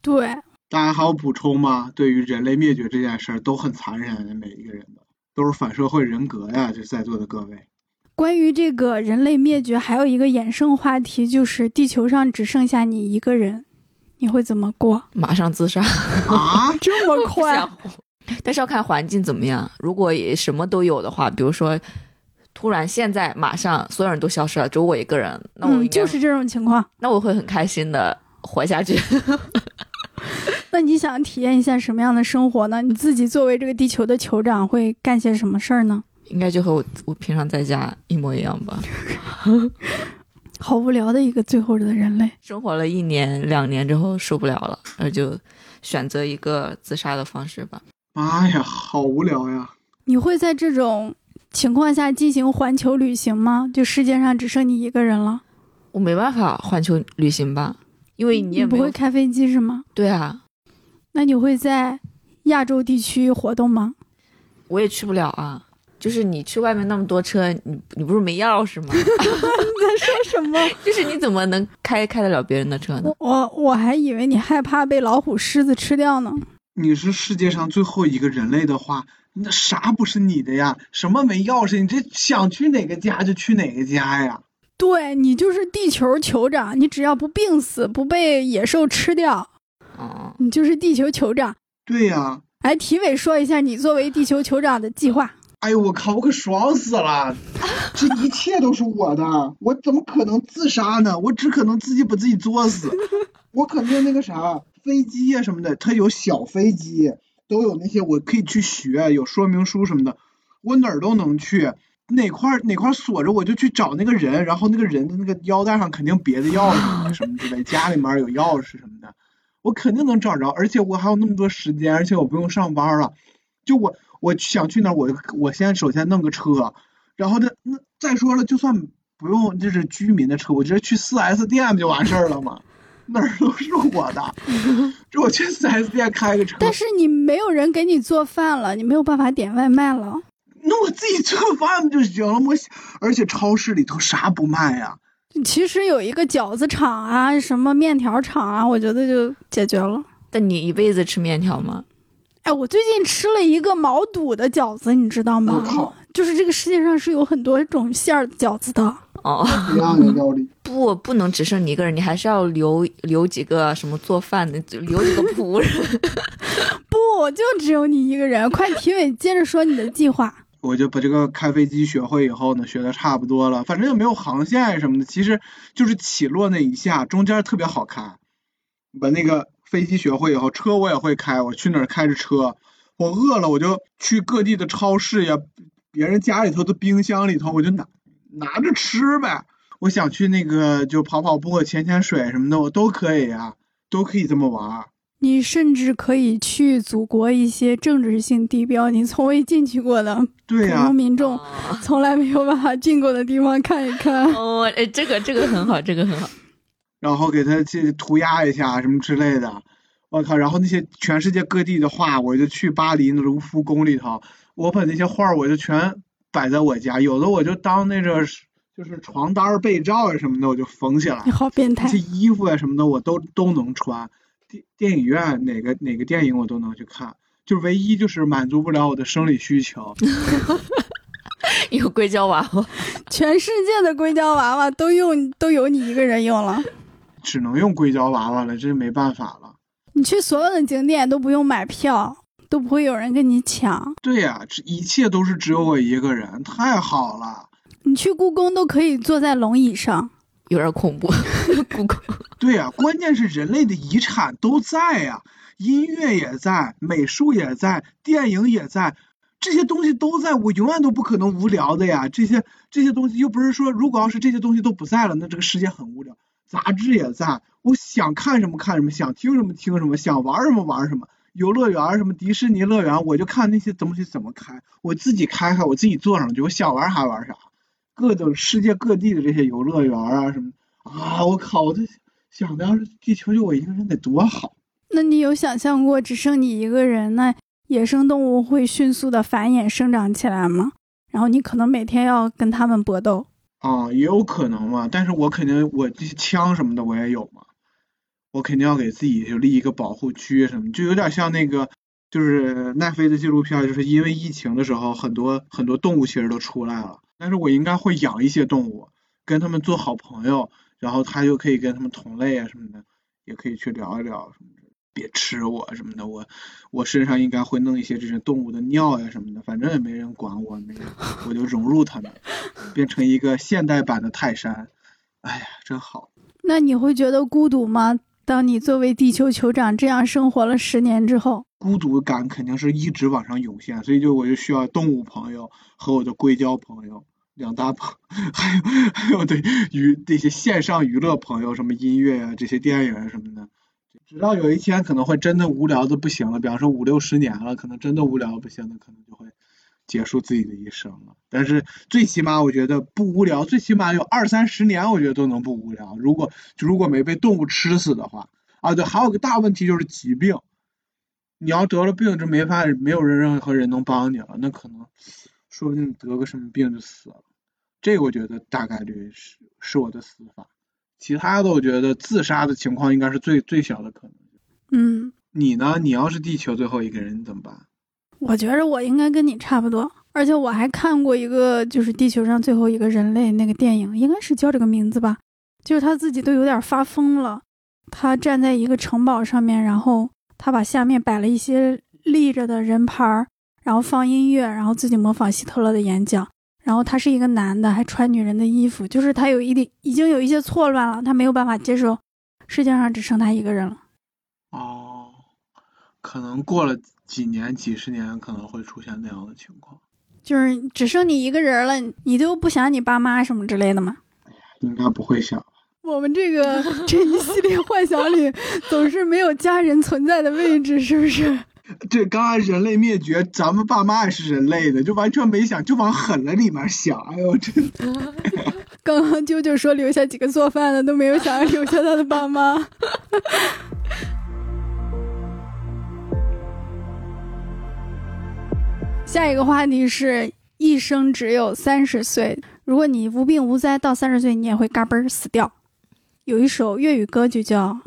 对，大家还有补充吗？对于人类灭绝这件事儿，都很残忍，每一个人的都是反社会人格呀！这在座的各位，关于这个人类灭绝，还有一个衍生话题，就是地球上只剩下你一个人，你会怎么过？马上自杀，啊，这么快？但是要看环境怎么样。如果也什么都有的话，比如说突然现在马上所有人都消失了，只有我一个人，那我嗯，就是这种情况。那我会很开心的活下去。那你想体验一下什么样的生活呢？你自己作为这个地球的酋长，会干些什么事儿呢？应该就和我我平常在家一模一样吧。好无聊的一个最后的人类。生活了一年两年之后受不了了，那就选择一个自杀的方式吧。妈呀，好无聊呀！你会在这种情况下进行环球旅行吗？就世界上只剩你一个人了，我没办法环球旅行吧，因为你也不会开飞机是吗？对啊，那你会在亚洲地区活动吗？我也去不了啊。就是你去外面那么多车，你你不是没钥匙吗？你在说什么？就是你怎么能开开得了别人的车呢我？我我还以为你害怕被老虎、狮子吃掉呢。你是世界上最后一个人类的话，那啥不是你的呀？什么没钥匙？你这想去哪个家就去哪个家呀？对你就是地球酋长，你只要不病死、不被野兽吃掉，哦，你就是地球酋长。对呀，来，体委说一下你作为地球酋长的计划。哎呦我靠，我可爽死了！这一切都是我的，我怎么可能自杀呢？我只可能自己把自己作死。我肯定那个啥，飞机呀、什么的，它有小飞机，都有那些我可以去学，有说明书什么的，我哪儿都能去。哪块哪块锁着，我就去找那个人，然后那个人的那个腰带上肯定别的钥匙什么之类，家里面有钥匙什么的，我肯定能找着。而且我还有那么多时间，而且我不用上班了。就我我想去哪儿，我我先首先弄个车，然后那那再说了，就算不用就是居民的车，我直接去四 S 店不就完事儿了吗？哪儿都是我的，这我去四 S 店开个车，但是你没有人给你做饭了，你没有办法点外卖了。那我自己做饭不就行了吗？我而且超市里头啥不卖呀？其实有一个饺子厂啊，什么面条厂啊，我觉得就解决了。但你一辈子吃面条吗？哎，我最近吃了一个毛肚的饺子，你知道吗？我靠，就是这个世界上是有很多种馅儿的饺子的。哦，一样的料理。不，不能只剩你一个人，你还是要留留几个什么做饭的，留几个仆人。不，就只有你一个人。快，评委接着说你的计划。我就把这个开飞机学会以后呢，学的差不多了，反正也没有航线什么的，其实就是起落那一下，中间特别好看。把那个飞机学会以后，车我也会开，我去哪儿开着车，我饿了我就去各地的超市呀，别人家里头的冰箱里头，我就拿拿着吃呗。我想去那个就跑跑步、潜潜水什么的，我都可以呀、都可以这么玩儿。你甚至可以去祖国一些政治性地标，你从未进去过的普对呀、通民众从来没有办法进过的地方看一看。哦，哎，这个这个很好，这个很好。然后给他去涂鸦一下什么之类的。我靠！然后那些全世界各地的画，我就去巴黎那卢浮宫里头，我把那些画我就全摆在我家，有的我就当那个就是床单、被罩啊什么的，我就缝起来你。好变态这！衣服啊什么的，我都都能穿。电电影院哪个哪个电影我都能去看，就唯一就是满足不了我的生理需求。有硅胶娃娃，全世界的硅胶娃娃都用都有你一个人用了。只能用硅胶娃娃了，这没办法了。你去所有的景点都不用买票，都不会有人跟你抢。对呀、这一切都是只有我一个人，太好了。你去故宫都可以坐在龙椅上。有点恐怖。故宫对呀、关键是人类的遗产都在呀、音乐也在，美术也在，电影也在，这些东西都在，我永远都不可能无聊的呀。这些这些东西又不是说，如果要是这些东西都不在了，那这个世界很无聊。杂志也在，我想看什么看什么，想听什么听什么，想玩什么玩什么。游乐园什么迪士尼乐园，我就看那些东西怎么开，我自己开开，我自己坐上去，我想玩啥玩啥。各种世界各地的这些游乐园啊什么啊，我靠，我这想的要是地球就我一个人得多好。那你有想象过只剩你一个人，那野生动物会迅速的繁衍生长起来吗？然后你可能每天要跟它们搏斗。啊，也有可能嘛，但是我肯定我这些枪什么的我也有嘛，我肯定要给自己就立一个保护区什么，就有点像那个就是奈飞的纪录片，就是因为疫情的时候，很多很多动物其实都出来了。但是我应该会养一些动物，跟他们做好朋友，然后他就可以跟他们同类啊什么的，也可以去聊一聊什么。别吃我什么的，我我身上应该会弄一些这些动物的尿呀什么的，反正也没人管我，没人，我就融入他们，变成一个现代版的泰山。哎呀，真好。那你会觉得孤独吗？当你作为地球酋长这样生活了十年之后，孤独感肯定是一直往上涌现，所以就我就需要动物朋友和我的硅胶朋友两大朋，还有还有对娱这些线上娱乐朋友，什么音乐啊，这些电影啊什么的。直到有一天可能会真的无聊的不行了，比方说五六十年了，可能真的无聊不行了，可能就会结束自己的一生了。但是最起码我觉得不无聊，最起码有二三十年，我觉得都能不无聊。如果就如果没被动物吃死的话，啊对，还有个大问题就是疾病。你要得了病，就没法没有人任何人能帮你了，那可能说不定得个什么病就死了。这个我觉得大概率是是我的死法。其他的我觉得自杀的情况应该是最最小的可能。嗯，你呢？你要是地球最后一个人，你怎么办？我觉着我应该跟你差不多，而且我还看过一个就是地球上最后一个人类那个电影，应该是叫这个名字吧，就是他自己都有点发疯了，他站在一个城堡上面，然后他把下面摆了一些立着的人牌儿，然后放音乐，然后自己模仿希特勒的演讲。然后他是一个男的，还穿女人的衣服，就是他有一点已经有一些错乱了，他没有办法接受世界上只剩他一个人了。哦，可能过了几年、几十年，可能会出现那样的情况。就是只剩你一个人了，你都不想你爸妈什么之类的吗？应该不会想。我们这个 这一系列幻想里，总是没有家人存在的位置，是不是？这刚刚人类灭绝，咱们爸妈也是人类的，就完全没想，就往狠了里面想。哎呦，真的！刚刚啾啾说留下几个做饭的，都没有想要留下他的爸妈。下一个话题是一生只有三十岁，如果你无病无灾到三十岁，你也会嘎嘣儿死掉。有一首粤语歌就叫《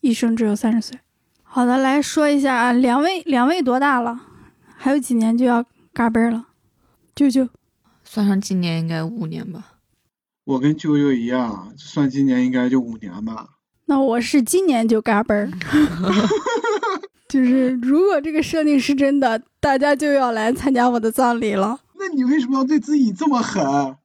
一生只有三十岁》。好的，来说一下啊，两位两位多大了？还有几年就要嘎嘣了？舅舅，算上今年应该五年吧。我跟舅舅一样，算今年应该就五年吧。那我是今年就嘎嘣儿。就是如果这个设定是真的，大家就要来参加我的葬礼了。那你为什么要对自己这么狠？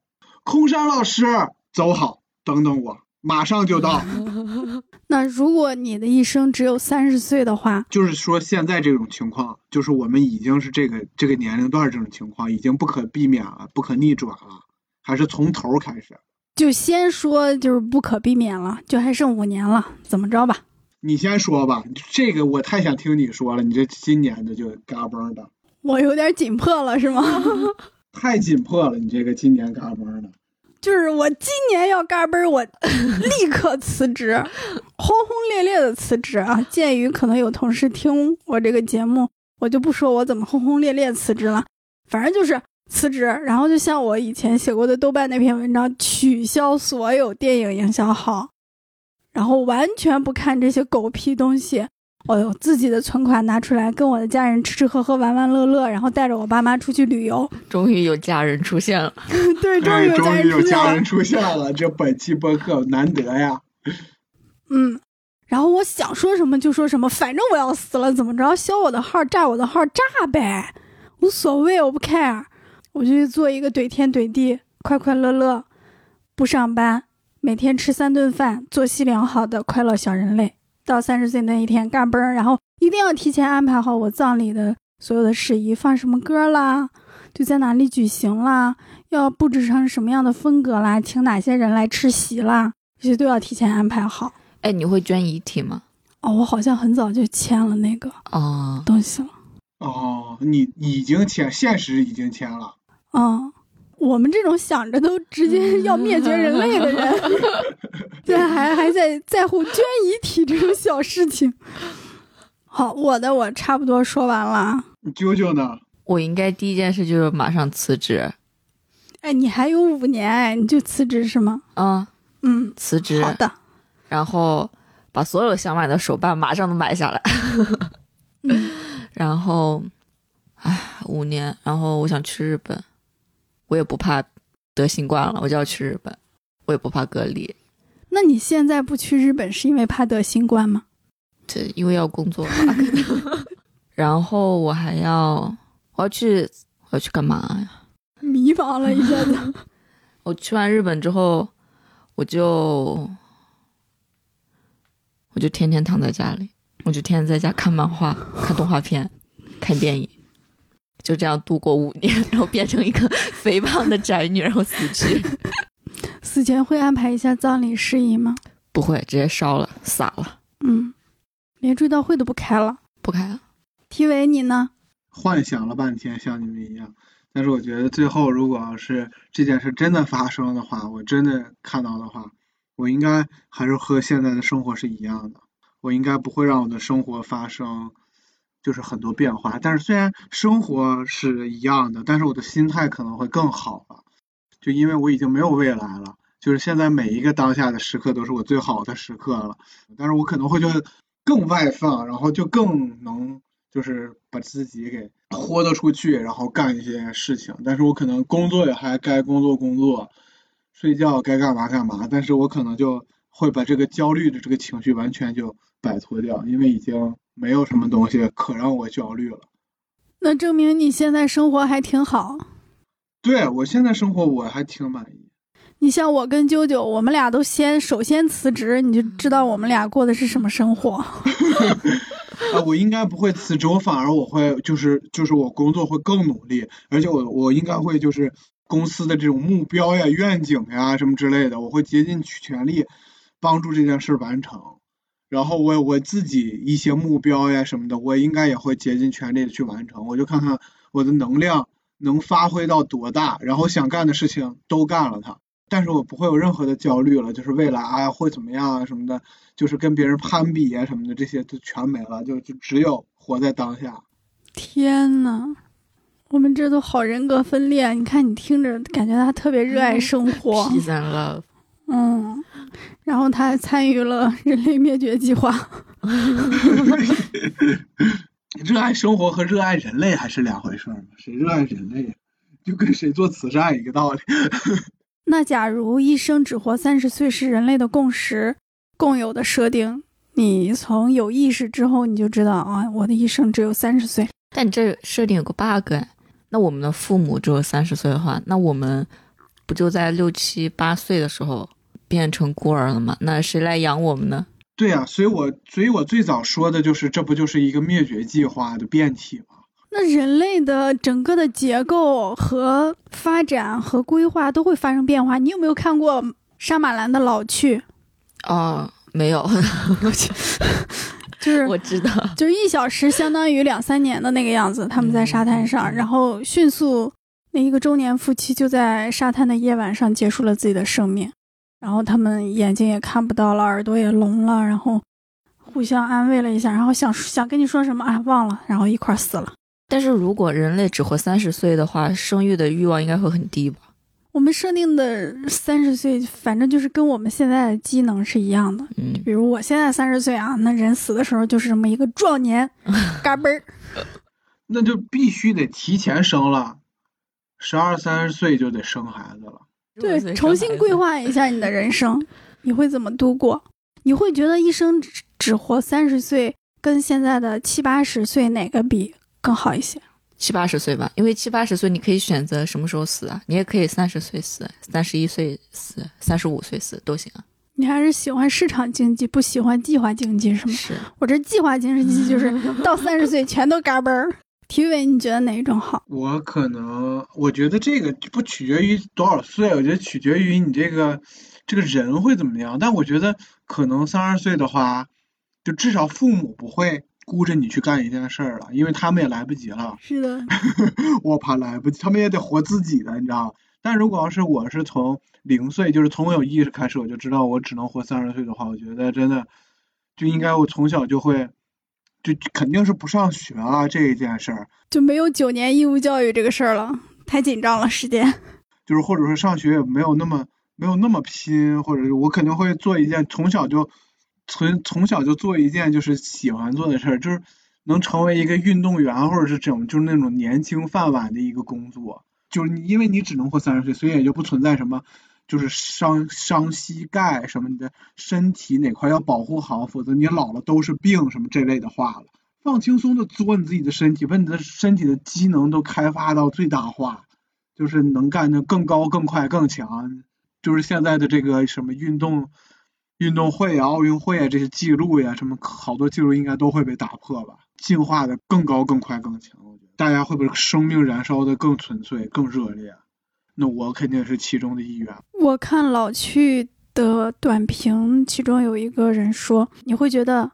空山老师，走好，等等我。马上就到。那如果你的一生只有三十岁的话，就是说现在这种情况，就是我们已经是这个这个年龄段这种情况，已经不可避免了，不可逆转了，还是从头开始？就先说就是不可避免了，就还剩五年了，怎么着吧？你先说吧，这个我太想听你说了，你这今年的就嘎嘣的，我有点紧迫了，是吗？太紧迫了，你这个今年嘎嘣的。就是我今年要嘎嘣儿，我立刻辞职，轰轰烈烈的辞职啊！鉴于可能有同事听我这个节目，我就不说我怎么轰轰烈烈辞职了，反正就是辞职。然后就像我以前写过的豆瓣那篇文章，取消所有电影营销号，然后完全不看这些狗屁东西。我有自己的存款拿出来，跟我的家人吃吃喝喝、玩玩乐乐，然后带着我爸妈出去旅游。终于有家人出现了，对，终于有家人出现了。出现了，这本期播客难得呀。嗯，然后我想说什么就说什么，反正我要死了，怎么着，消我的号，炸我的号，炸呗，无所谓，我不 care。我就做一个怼天怼地、快快乐乐、不上班、每天吃三顿饭、作息良好的快乐小人类。到三十岁那一天干嘣儿，然后一定要提前安排好我葬礼的所有的事宜，放什么歌啦，就在哪里举行啦，要布置成什么样的风格啦，请哪些人来吃席啦，这些都要提前安排好。哎，你会捐遗体吗？哦，我好像很早就签了那个哦东西了。哦，你已经签，现实已经签了。嗯。我们这种想着都直接要灭绝人类的人，对，还还在在乎捐遗体这种小事情。好，我的我差不多说完了。你啾啾呢？我应该第一件事就是马上辞职。哎，你还有五年哎，你就辞职是吗？嗯嗯，辞职。好的。然后把所有想买的手办马上都买下来。嗯。然后，哎，五年，然后我想去日本，我也不怕得新冠了，我就要去日本，我也不怕隔离。那你现在不去日本是因为怕得新冠吗？这因为要工作吧，然后我还要我要去我要去干嘛呀？迷茫了一下子。我去完日本之后，我就我就天天躺在家里，我就天天在家看漫画、看动画片、看电影，就这样度过五年，然后变成一个肥胖的宅女，然后死去。死前会安排一下葬礼事宜吗？不会，直接烧了，撒了，嗯，连追悼会都不开了。不开了。T 伟你呢？幻想了半天，像你们一样。但是我觉得最后，如果要是这件事真的发生的话，我真的看到的话，我应该还是和现在的生活是一样的。我应该不会让我的生活发生就是很多变化。但是虽然生活是一样的，但是我的心态可能会更好了。就因为我已经没有未来了，就是现在每一个当下的时刻都是我最好的时刻了。但是我可能会就更外放，然后就更能就是把自己给豁得出去，然后干一些事情。但是我可能工作也还该工作工作，睡觉该干嘛干嘛。但是我可能就会把这个焦虑的这个情绪完全就摆脱掉，因为已经没有什么东西可让我焦虑了。那证明你现在生活还挺好。对我现在生活我还挺满意。你像我跟啾啾，我们俩都先首先辞职，你就知道我们俩过的是什么生活。啊，我应该不会辞职，我反而我会就是就是我工作会更努力，而且我我应该会就是公司的这种目标呀、愿景呀什么之类的，我会竭尽全力帮助这件事完成。然后我我自己一些目标呀什么的，我应该也会竭尽全力的去完成。我就看看我的能量能发挥到多大，然后想干的事情都干了它。但是我不会有任何的焦虑了，就是未来哎呀会怎么样啊什么的，就是跟别人攀比啊什么的，这些都全没了，就就只有活在当下。天呐，我们这都好人格分裂。你看，你听着感觉他特别热爱生活，Peace and love，嗯，然后他还参与了人类灭绝计划。热爱生活和热爱人类还是两回事儿嘛？谁热爱人类呀？就跟谁做慈善一个道理。那假如一生只活三十岁是人类的共识、共有的设定，你从有意识之后，你就知道啊，我的一生只有三十岁。但你这设定有个 bug，哎那我们的父母只有三十岁的话，那我们不就在六七八岁的时候变成孤儿了吗？那谁来养我们呢？对呀、所以我所以我最早说的就是，这不就是一个灭绝计划的变体吗？那人类的整个的结构和发展和规划都会发生变化。你有没有看过沙马兰的《老去》？哦，没有，就是我知道，就是一小时相当于两三年的那个样子，他们在沙滩上，然后迅速，那一个中年夫妻就在沙滩的夜晚上结束了自己的生命，然后他们眼睛也看不到了，耳朵也聋了，然后互相安慰了一下，然后想想跟你说什么啊忘了，然后一块儿死了。但是如果人类只活三十岁的话，生育的欲望应该会很低吧？我们设定的三十岁，反正就是跟我们现在的机能是一样的。嗯，比如我现在三十岁啊，那人死的时候就是这么一个壮年，嘎嘣儿。那就必须得提前生了，十二三十岁就得生孩子了。对，重新规划一下你的人生，你会怎么度过？你会觉得一生只只活三十岁，跟现在的七八十岁哪个比更好一些？七八十岁吧，因为七八十岁你可以选择什么时候死啊，你也可以三十岁死，三十一岁死，三十五岁死都行啊。你还是喜欢市场经济，不喜欢计划经济是吗？是，我这计划经济就是 到三十岁全都嘎嘣儿。体委，你觉得哪一种好？我可能，我觉得这个不取决于多少岁，我觉得取决于你这个这个人会怎么样。但我觉得可能三十岁的话，就至少父母不会顾着你去干一件事儿了，因为他们也来不及了。是的，我怕来不及，他们也得活自己的，你知道？但如果要是我是从零岁，就是从我有意识开始，我就知道我只能活三十岁的话，我觉得真的就应该我从小就会，就肯定是不上学啊这一件事儿，就没有九年义务教育这个事儿了，太紧张了时间。就是或者说上学也没有那么没有那么拼，或者是我肯定会做一件从小就从从小就做一件就是喜欢做的事儿，就是能成为一个运动员，或者是这种就是那种年轻饭碗的一个工作，就是你因为你只能活三十岁，所以也就不存在什么就是伤伤膝盖什么你的身体哪块要保护好，否则你老了都是病什么这类的话了。放轻松的做你自己的身体，把你的身体的机能都开发到最大化，就是能干的更高、更快、更强。就是现在的这个什么运动运动会啊、奥运会啊这些记录呀，什么好多记录应该都会被打破吧？进化的更高、更快、更强。大家会把生命燃烧的更纯粹、更热烈。那我肯定是其中的一员。我看老去的短评，其中有一个人说，你会觉得。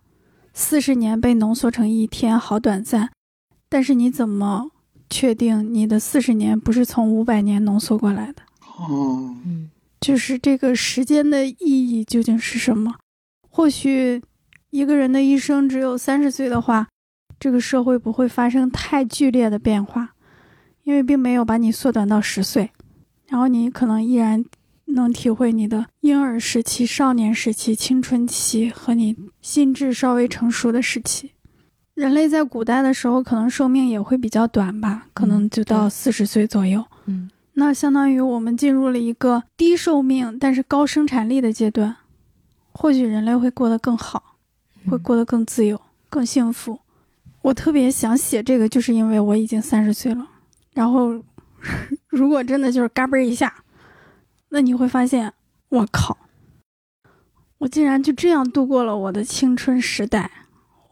四十年被浓缩成一天，好短暂。但是你怎么确定你的四十年不是从五百年浓缩过来的？哦，嗯，就是这个时间的意义究竟是什么？或许一个人的一生只有三十岁的话，这个社会不会发生太剧烈的变化，因为并没有把你缩短到十岁，然后你可能依然。能体会你的婴儿时期、少年时期、青春期和你心智稍微成熟的时期。人类在古代的时候，可能寿命也会比较短吧，可能就到四十岁左右。嗯，那相当于我们进入了一个低寿命但是高生产力的阶段。或许人类会过得更好，会过得更自由、更幸福。我特别想写这个，就是因为我已经三十岁了。然后，如果真的就是嘎嘣一下。那你会发现，我靠，我竟然就这样度过了我的青春时代，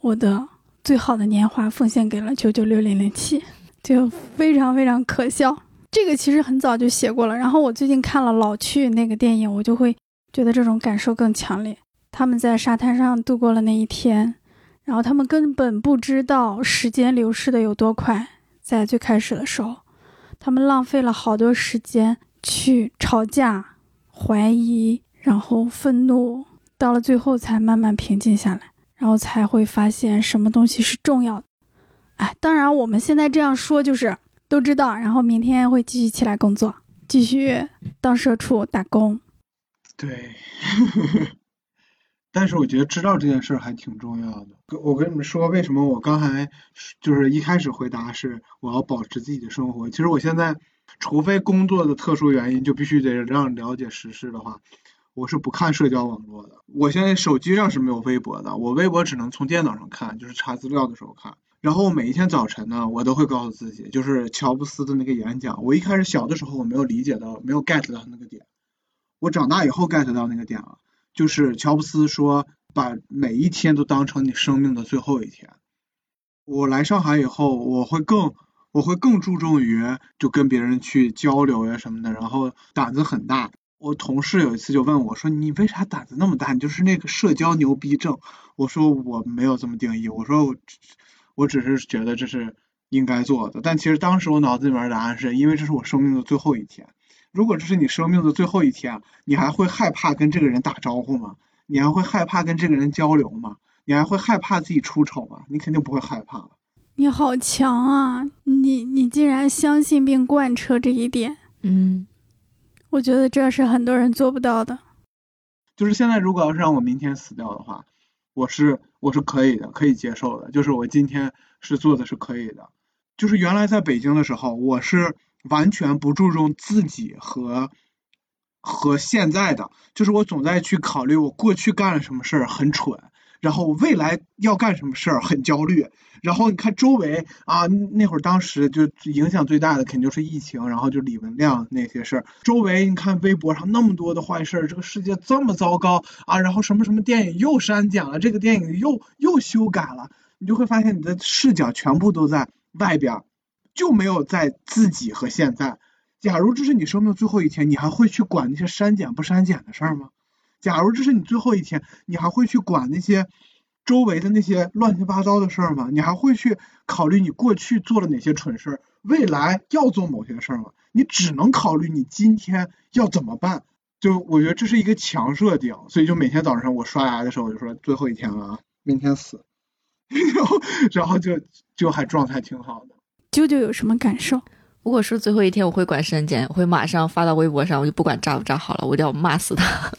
我的最好的年华奉献给了九九六零零七，就非常非常可笑。这个其实很早就写过了，然后我最近看了《老去》那个电影，我就会觉得这种感受更强烈。他们在沙滩上度过了那一天，然后他们根本不知道时间流逝的有多快，在最开始的时候，他们浪费了好多时间。去吵架、怀疑，然后愤怒，到了最后才慢慢平静下来，然后才会发现什么东西是重要的。哎，当然我们现在这样说就是都知道，然后明天会继续起来工作，继续到社畜打工。对，但是我觉得知道这件事还挺重要的。我跟你们说，为什么我刚才就是一开始回答是我要保持自己的生活，其实我现在。除非工作的特殊原因，就必须得让了解时事的话，我是不看社交网络的。我现在手机上是没有微博的，我微博只能从电脑上看，就是查资料的时候看。然后我每一天早晨呢，我都会告诉自己，就是乔布斯的那个演讲。我一开始小的时候我没有理解到，没有 get 到那个点。我长大以后 get 到那个点了，就是乔布斯说，把每一天都当成你生命的最后一天。我来上海以后，我会更。我会更注重于就跟别人去交流呀什么的，然后胆子很大。我同事有一次就问我说：“你为啥胆子那么大？你就是那个社交牛逼症？”我说：“我没有这么定义，我说我我只是觉得这是应该做的。”但其实当时我脑子里面的答案是因为这是我生命的最后一天。如果这是你生命的最后一天，你还会害怕跟这个人打招呼吗？你还会害怕跟这个人交流吗？你还会害怕自己出丑吗？你肯定不会害怕了。你好强啊！你你竟然相信并贯彻这一点，嗯，我觉得这是很多人做不到的。就是现在，如果要是让我明天死掉的话，我是我是可以的，可以接受的。就是我今天是做的是可以的。就是原来在北京的时候，我是完全不注重自己和和现在的，就是我总在去考虑我过去干了什么事儿很蠢。然后未来要干什么事儿很焦虑，然后你看周围啊，那会儿当时就影响最大的肯定是疫情，然后就李文亮那些事儿。周围你看微博上那么多的坏事儿，这个世界这么糟糕啊，然后什么什么电影又删减了，这个电影又又修改了，你就会发现你的视角全部都在外边，就没有在自己和现在。假如这是你生命最后一天，你还会去管那些删减不删减的事儿吗？假如这是你最后一天，你还会去管那些周围的那些乱七八糟的事儿吗？你还会去考虑你过去做了哪些蠢事儿，未来要做某些事儿吗？你只能考虑你今天要怎么办。就我觉得这是一个强设定，所以就每天早上我刷牙的时候我就说最后一天了啊，明天死，然后然后就就还状态挺好的。啾啾有什么感受？如果是最后一天，我会管删减，会马上发到微博上，我就不管炸不炸好了，我一定要骂死他。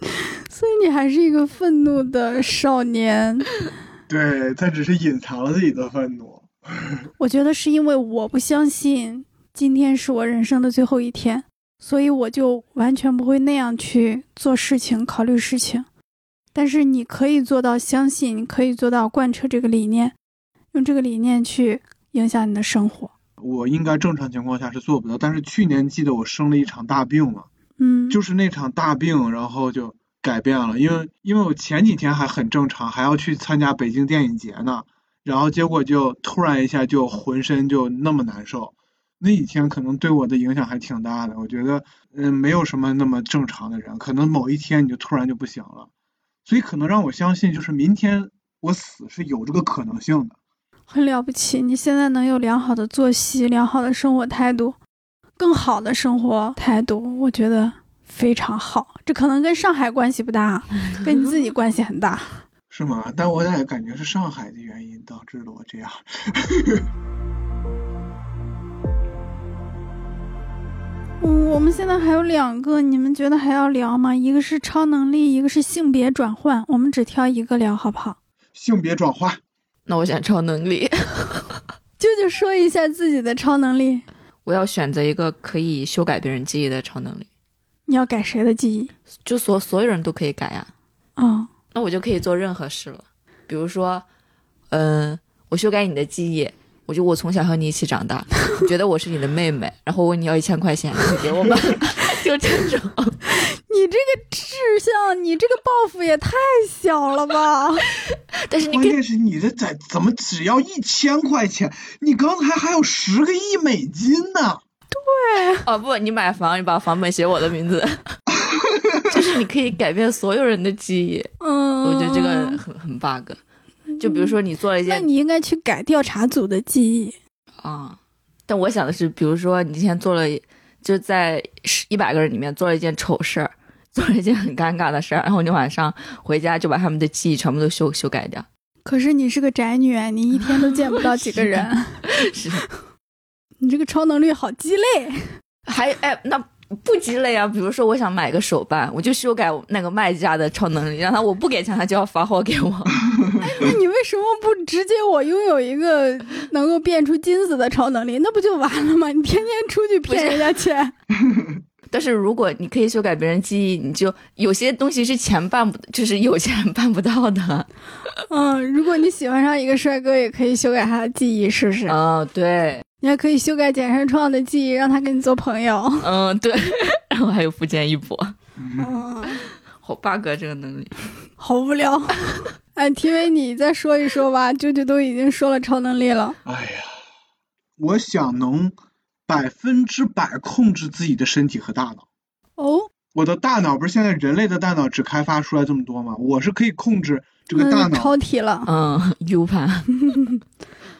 所以你还是一个愤怒的少年。对他只是隐藏了自己的愤怒。我觉得是因为我不相信今天是我人生的最后一天，所以我就完全不会那样去做事情、考虑事情。但是你可以做到相信，你可以做到贯彻这个理念，用这个理念去影响你的生活。我应该正常情况下是做不到，但是去年记得我生了一场大病嘛，嗯，就是那场大病，然后就改变了，因为因为我前几天还很正常，还要去参加北京电影节呢，然后结果就突然一下就浑身就那么难受，那几天可能对我的影响还挺大的。我觉得，嗯，没有什么那么正常的人，可能某一天你就突然就不行了，所以可能让我相信，就是明天我死是有这个可能性的。很了不起。你现在能有良好的作息、良好的生活态度、更好的生活态度，我觉得非常好。这可能跟上海关系不大，跟你自己关系很大。是吗？但我也感觉是上海的原因导致了我这样。嗯，我们现在还有两个，你们觉得还要聊吗？一个是超能力，一个是性别转换，我们只挑一个聊，好不好？性别转换，那我选超能力，舅舅说一下自己的超能力，我要选择一个可以修改别人记忆的超能力，你要改谁的记忆？就所所有人都可以改呀、哦，那我就可以做任何事了。比如说，嗯、我修改你的记忆，我就我从小和你一起长大，你觉得我是你的妹妹，然后问你要一千块钱，你给我吗？就这种，你这个志向，你这个抱负也太小了吧？但是关键是你这怎怎么只要一千块钱？你刚才还有十个亿美金呢！对哦不，你买房，你把房本写我的名字，就是你可以改变所有人的记忆。嗯，我觉得这个很很 bug。就比如说你做了一件那你应该去改调查组的记忆。啊、但我想的是，比如说你今天做了，就在一百个人里面做了一件丑事儿，做了一件很尴尬的事儿，然后你晚上回家就把他们的记忆全部都修修改掉。可是你是个宅女，你一天都见不到几个人，是，你这个超能力好鸡肋。还哎那。不鸡肋啊！比如说，我想买个手办，我就修改那个卖家的超能力，让他我不给钱，他就要发货给我。那你为什么不直接我拥有一个能够变出金子的超能力？那不就完了吗？你天天出去骗人家钱，但是如果你可以修改别人记忆，你就有些东西是钱办不，就是有钱人办不到的。嗯，如果你喜欢上一个帅哥，也可以修改他的记忆，是不是？哦，对，你还可以修改简山创的记忆，让他跟你做朋友。嗯，对，然后还有福建一博，嗯，好 bug 啊这个能力。好无聊。哎，，TV，，你再说一说吧。舅舅都已经说了超能力了。哎呀，我想能百分之百控制自己的身体和大脑。哦，我的大脑不是现在人类的大脑只开发出来这么多吗？我是可以控制这个大嗯，脑，超体了。嗯，U 盘，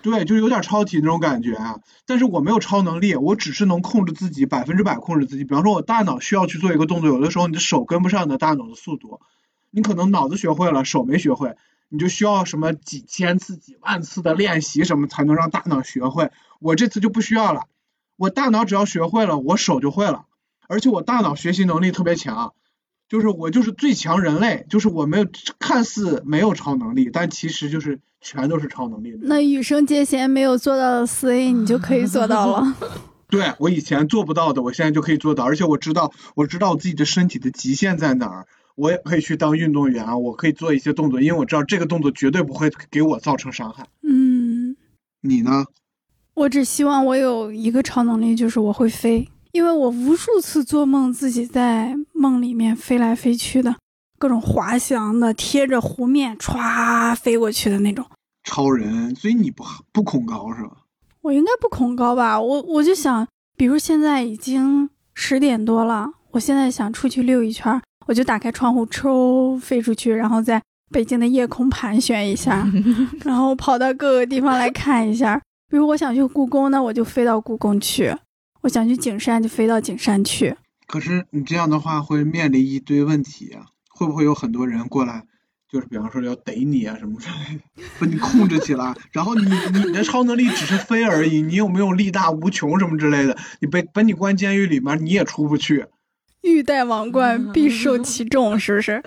对，就是有点超体那种感觉啊。但是我没有超能力，我只是能控制自己百分之百控制自己。比方说，我大脑需要去做一个动作，有的时候你的手跟不上你的大脑的速度，你可能脑子学会了，手没学会，你就需要什么几千次、几万次的练习什么才能让大脑学会。我这次就不需要了，我大脑只要学会了，我手就会了，而且我大脑学习能力特别强。就是我就是最强人类，就是我没有看似没有超能力，但其实就是全都是超能力的。那羽生结弦没有做到的四 A，你就可以做到了。对我以前做不到的，我现在就可以做到，而且我知道，我知道我自己的身体的极限在哪儿，我也可以去当运动员啊，我可以做一些动作，因为我知道这个动作绝对不会给我造成伤害。嗯，你呢？我只希望我有一个超能力，就是我会飞，因为我无数次做梦，自己在梦里面飞来飞去的，各种滑翔的，贴着湖面歘飞过去的那种。超人，所以你不不恐高是吧？我应该不恐高吧？我我就想，比如现在已经十点多了，我现在想出去溜一圈儿，我就打开窗户，抽飞出去，然后在北京的夜空盘旋一下，然后跑到各个地方来看一下。比如我想去故宫，那我就飞到故宫去；我想去景山，就飞到景山去。可是你这样的话会面临一堆问题啊，会不会有很多人过来，就是比方说要逮你啊什么之类的，把你控制起来，然后你你的超能力只是飞而已，你有没有力大无穷什么之类的，你被把你关监狱里面你也出不去。欲戴王冠，必受其重，是不是？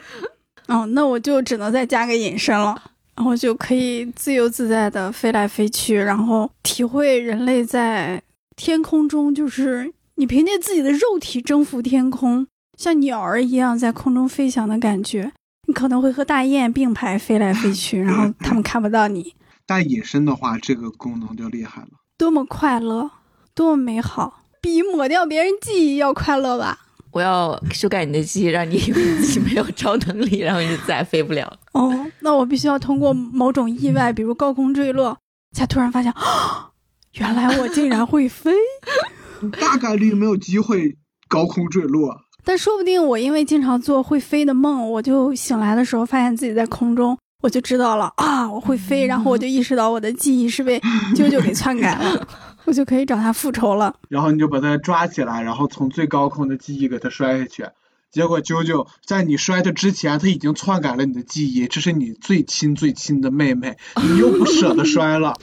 哦，那我就只能再加个隐身了。然后就可以自由自在的飞来飞去，然后体会人类在天空中，就是你凭借自己的肉体征服天空，像鸟儿一样在空中飞翔的感觉。你可能会和大雁并排飞来飞去，然后它们看不到你。但隐身的话，这个功能就厉害了。多么快乐，多么美好，比抹掉别人记忆要快乐吧？我要修改你的记忆，让你以为自己没有超能力，然后你就再也飞不了了。哦，那我必须要通过某种意外，比如高空坠落，才突然发现，啊，原来我竟然会飞。大概率没有机会高空坠落，但说不定我因为经常做会飞的梦，我就醒来的时候发现自己在空中，我就知道了啊，我会飞，然后我就意识到我的记忆是被 啾啾给篡改了。我就可以找他复仇了。然后你就把他抓起来，然后从最高空的记忆给他摔下去。结果啾啾在你摔他之前，他已经篡改了你的记忆。这是你最亲最亲的妹妹，你又不舍得摔了，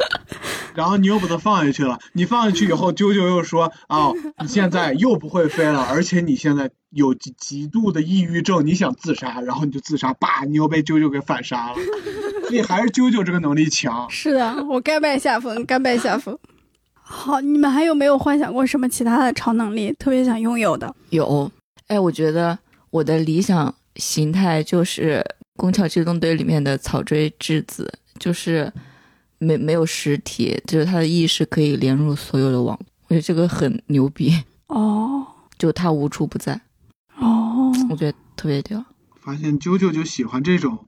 然后你又把它放下去了。你放下去以后，啾啾又说：“啊，你现在又不会飞了，而且你现在有极极度的抑郁症，你想自杀，然后你就自杀，叭，你又被啾啾给反杀了。所以还是啾啾这个能力强。是的，我甘拜下风，甘拜下风。好，你们还有没有幻想过什么其他的超能力？特别想拥有的？有，哎，我觉得我的理想形态就是《宫桥机动队》里面的草锥智子，就是没没有实体，就是他的意识可以连入所有的网。我觉得这个很牛逼哦，就他无处不在哦，我觉得特别屌。发现啾啾就喜欢这种，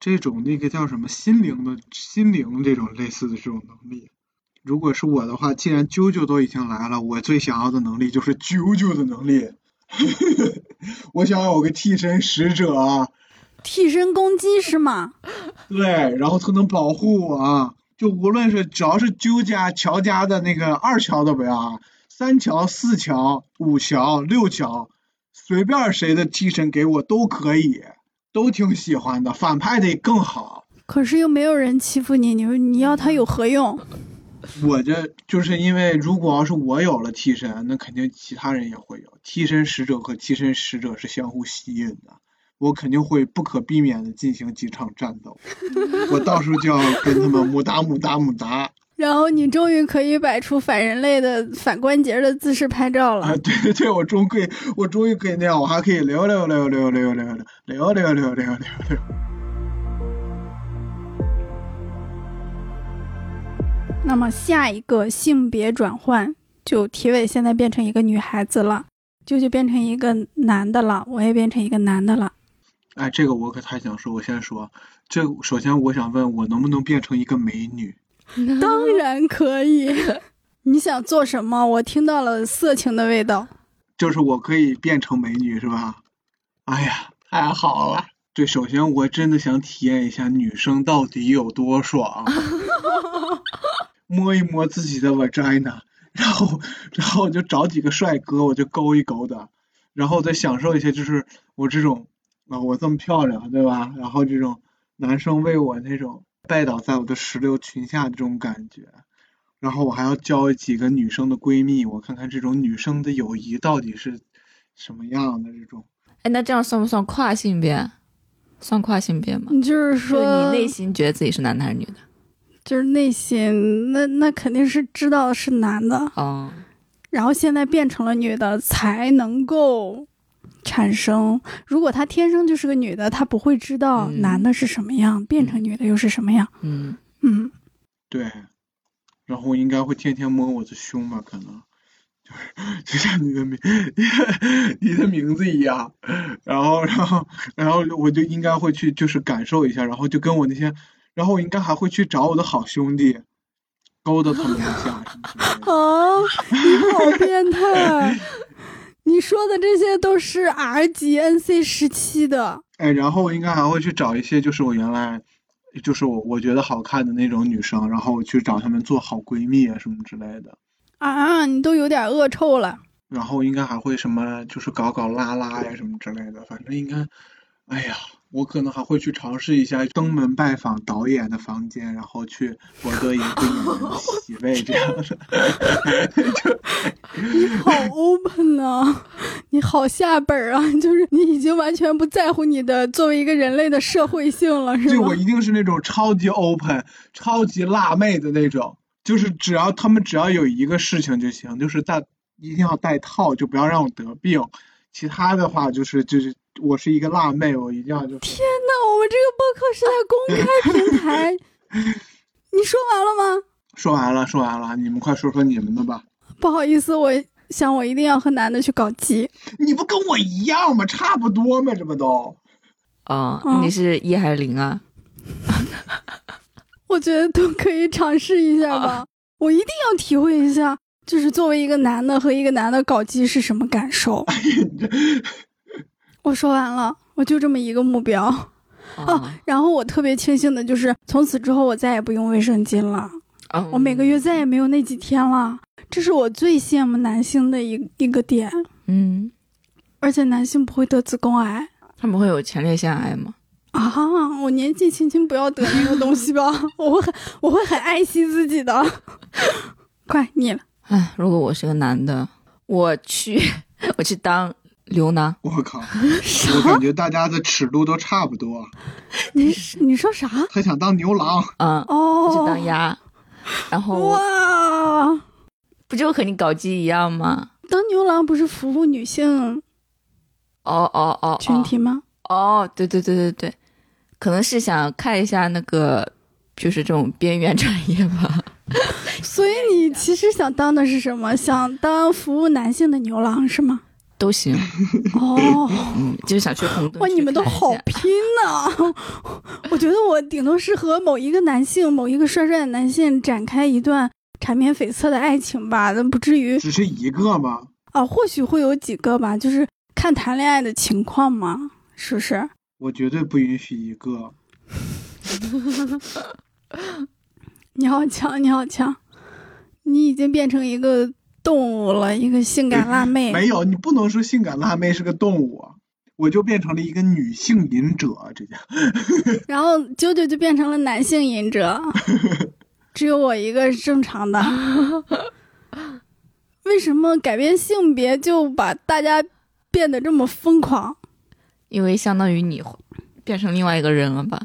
这种那个叫什么心灵的心灵这种类似的这种能力。如果是我的话，既然啾啾都已经来了，我最想要的能力就是啾啾的能力。我想有个替身使者，替身攻击是吗？对，然后他能保护我。就无论是只要是啾家、乔家的那个二乔的不要，三乔、四乔、五乔、六乔，随便谁的替身给我都可以，都挺喜欢的。反派的更好。可是又没有人欺负你，你说你要他有何用？我这就是因为，如果要是我有了替身，那肯定其他人也会有。替身使者和替身使者是相互吸引的，我肯定会不可避免的进行几场战斗。我到时候就要跟他们姆打姆打姆打。然后你终于可以摆出反人类的反关节的姿势拍照了。啊，对对对，我终可以，我终于可以那样，我还可以溜溜溜溜溜溜溜溜溜溜溜溜那么下一个性别转换，就体委现在变成一个女孩子了，舅舅变成一个男的了，我也变成一个男的了。哎，这个我可太想说，我先说，这首先我想问我能不能变成一个美女？当然可以。你想做什么？我听到了色情的味道。就是我可以变成美女是吧？哎呀，太好了！对，首先我真的想体验一下女生到底有多爽。摸一摸自己的 vagina，然后，然后我就找几个帅哥，我就勾一勾的，然后再享受一下，就是我这种啊，我这么漂亮，对吧？然后这种男生为我那种拜倒在我的石榴裙下的这种感觉，然后我还要交几个女生的闺蜜，我看看这种女生的友谊到底是什么样的这种。哎，那这样算不算跨性别？算跨性别吗？你就是说，你内心觉得自己是男的还是女的？就是内心，那那肯定是知道是男的啊，然后现在变成了女的才能够产生。如果他天生就是个女的，他不会知道男的是什么样，变成女的又是什么样。嗯嗯，对。然后应该会天天摸我的胸吧？可能就是 就像你的名 你的名字一样。然后然后然后我就应该会去就是感受一下，然后就跟我那些。然后我应该还会去找我的好兄弟，勾搭他们一下。啊，你好变态！你说的这些都是 R 级 NC 时期的。哎，然后我应该还会去找一些，就是我原来，就是我我觉得好看的那种女生，然后我去找她们做好闺蜜啊什么之类的。啊，你都有点恶臭了。然后应该还会什么，就是搞搞拉拉呀什么之类的，反正应该。哎呀，我可能还会去尝试一下登门拜访导演的房间，然后去博得一个女人的席位，这样的。你好 open 啊，你好下本儿啊，就是你已经完全不在乎你的作为一个人类的社会性了，是吗就我？一定是那种超级 open、超级辣妹的那种，就是只要他们只要有一个事情就行，就是带一定要带套，就不要让我得病。其他的话就是就是我是一个辣妹，我一定要就是天呐，我们这个播客是在公开平台，你说完了吗？说完了，说完了，你们快说说你们的吧。不好意思，我想我一定要和男的去搞基。你不跟我一样吗？差不多吗？这不都？哦，嗯你是一还是零啊？我觉得都可以尝试一下吧。我一定要体会一下，就是作为一个男的和一个男的搞基是什么感受。我说完了，我就这么一个目标。哦，然后我特别庆幸的就是，从此之后我再也不用卫生巾了，嗯我每个月再也没有那几天了。这是我最羡慕男性的一一个点，嗯，而且男性不会得子宫癌他们会有前列腺癌吗？啊！我年纪轻轻不要得那个东西吧，我会很我会很爱惜自己的。快你了，哎，如果我是个男的，我去，我去当牛郎。我靠！我感觉大家的尺度都差不多。你你说啥？他想当牛郎，嗯，哦，当鸭，然后哇，不就和你搞基一样吗？当牛郎不是服务女性哦哦哦，群体吗？哦，对对对对对，可能是想看一下那个，就是这种边缘产业吧。所以你其实想当的是什么？想当服务男性的牛郎是吗？都行，哦，嗯，就是想去红灯哇，你们都好拼呐、我觉得我顶多是和某一个男性、某一个帅帅的男性展开一段缠绵悱恻的爱情吧，那不至于只是一个吗？啊，或许会有几个吧，就是看谈恋爱的情况嘛，是不是？我绝对不允许一个。你好强，你好强，你已经变成一个动物了，一个性感辣妹。没有，你不能说性感辣妹是个动物，啊我就变成了一个女性隐者，这叫 然后九九就变成了男性隐者，只有我一个是正常的。为什么改变性别就把大家变得这么疯狂？因为相当于你变成另外一个人了吧？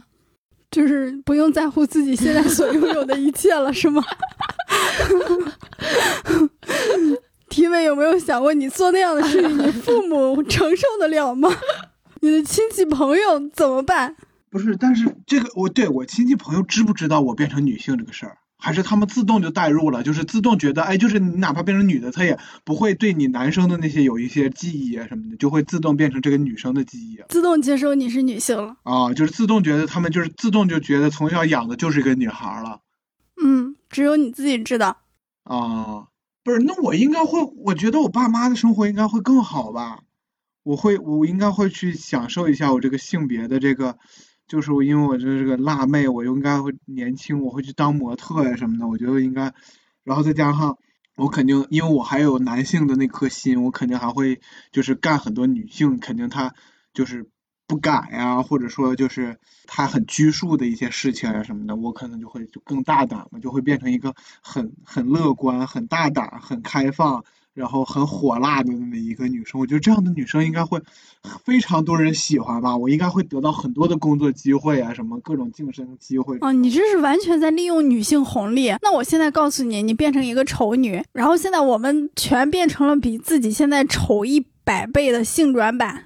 就是不用在乎自己现在所拥有的一切了，是吗？体委有没有想过，你做那样的事情，你父母承受得了吗？你的亲戚朋友怎么办？不是？但是这个我对我亲戚朋友知不知道我变成女性这个事儿？还是他们自动就代入了，就是自动觉得，哎，就是你哪怕变成女的，他也不会对你男生的那些有一些记忆啊什么的，就会自动变成这个女生的记忆了自动接受你是女性了。啊，就是自动觉得他们就是自动就觉得从小养的就是一个女孩儿了嗯，只有你自己知道。啊。不是，那我应该会，我觉得我爸妈的生活应该会更好吧？我会，我应该会去享受一下我这个性别的这个，就是我因为我这是个辣妹，我应该会年轻，我会去当模特呀什么的，我觉得应该，然后再加上我肯定，因为我还有男性的那颗心，我肯定还会就是干很多女性肯定她就是不敢呀，或者说就是她很拘束的一些事情呀什么的，我可能就会就更大胆嘛，就会变成一个很很乐观、很大胆、很开放。然后很火辣的那么一个女生，我觉得这样的女生应该会非常多人喜欢吧，我应该会得到很多的工作机会啊，什么各种晋升机会。哦，你这是完全在利用女性红利。那我现在告诉你，你变成一个丑女，然后现在我们全变成了比自己现在丑一百倍的性转版。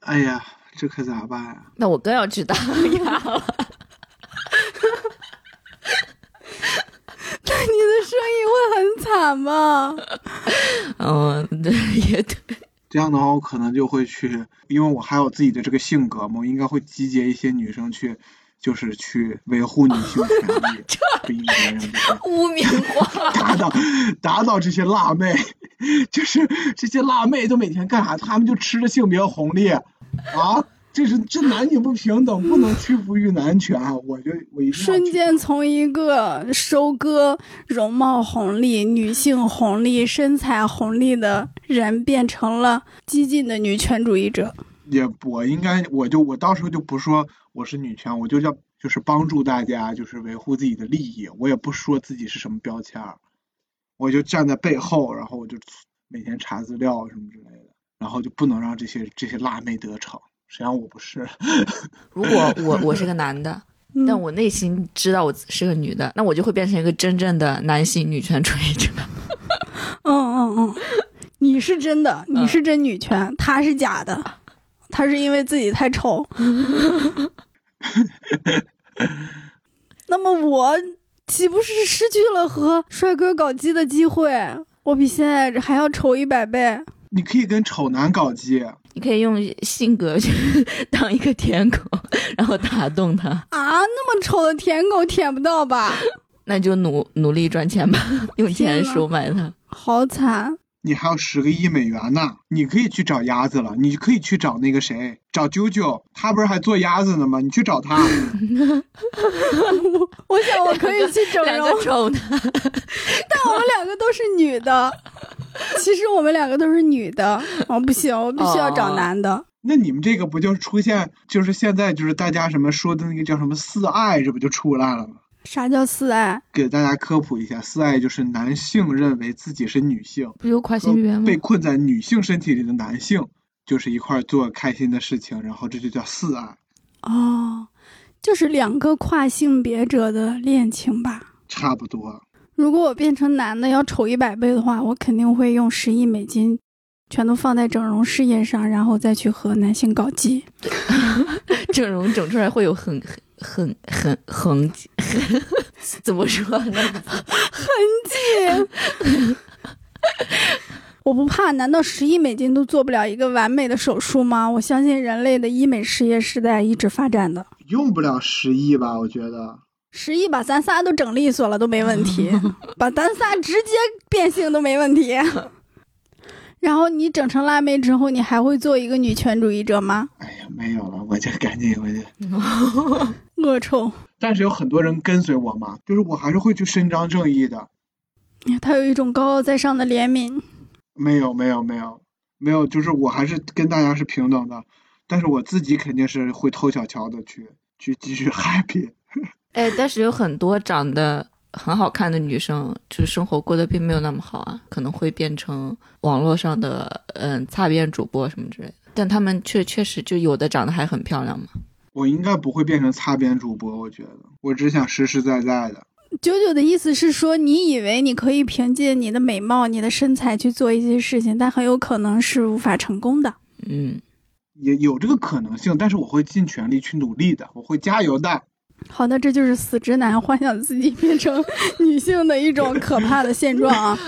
哎呀，这可咋办呀、那我更要去当鸭了。那你的生意会很惨吗？嗯，对，也对。这样的话，我可能就会去，因为我还有自己的这个性格嘛，我应该会集结一些女生去，就是去维护女性权利，不应该污名化。打倒打倒这些辣妹，就是这些辣妹都每天干啥？她们就吃着性别红利啊！这是这男女不平等，不能屈服于男权。我就我一瞬间从一个收割容貌红利、女性红利、身材红利的人，变成了激进的女权主义者。也我应该我就我到时候就不说我是女权，我就叫就是帮助大家就是维护自己的利益，我也不说自己是什么标签儿，我就站在背后，然后我就每天查资料什么之类的，然后就不能让这些这些辣妹得逞，谁让我不是？如果我我是个男的，嗯但我内心知道我是个女的，那我就会变成一个真正的男性女权主义者。嗯嗯嗯，你是真的，你是真女权，他是假的，他是因为自己太丑。那么我岂不是失去了和帅哥搞基的机会？我比现在还要丑一百倍。你可以跟丑男搞基，你可以用性格去当一个舔狗，然后打动他，啊，那么丑的舔狗舔不到吧？那就努努力赚钱吧，用钱收买他。好惨！你还有十个亿美元呢，你可以去找鸭子了，你可以去找那个谁，找啾啾，他不是还做鸭子呢吗？你去找他。我想我可以去整两容个，丑的，但我们两个都是女的。其实我们两个都是女的，哦，不行，我必须要找哦男的。那你们这个不就是出现，就是现在就是大家什么说的那个叫什么四爱，这不就出来了吗？啥叫四爱？给大家科普一下，四爱就是男性认为自己是女性，不有跨性别吗被？困在女性身体里的男性，就是一块儿做开心的事情，然后这就叫四爱，哦，就是两个跨性别者的恋情吧。差不多。如果我变成男的要丑一百倍的话，我肯定会用十亿美金全都放在整容事业上，然后再去和男性搞基。整容整出来会有很很很很很 怎么说呢？我不怕，难道十亿美金都做不了一个完美的手术吗？我相信人类的医美事业是在一直发展的。用不了十亿吧？我觉得。十亿把咱仨都整利索了都没问题，把咱仨直接变性都没问题。然后你整成辣妹之后，你还会做一个女权主义者吗？哎呀，没有了，我就赶紧回去。恶臭！但是有很多人跟随我嘛，就是我还是会去伸张正义的。他有一种高高在上的怜悯。没有，没有，没有，没有，就是我还是跟大家是平等的，但是我自己肯定是会偷小瞧的去去继续 happy。哎，但是有很多长得很好看的女生，就是生活过得并没有那么好啊，可能会变成网络上的嗯擦边主播什么之类的。但她们确确实就有的长得还很漂亮嘛。我应该不会变成擦边主播，我觉得我只想实实在在的。九九的意思是说，你以为你可以凭借你的美貌、你的身材去做一些事情，但很有可能是无法成功的。嗯，也有这个可能性，但是我会尽全力去努力的，我会加油的。好的，这就是死直男幻想自己变成女性的一种可怕的现状啊！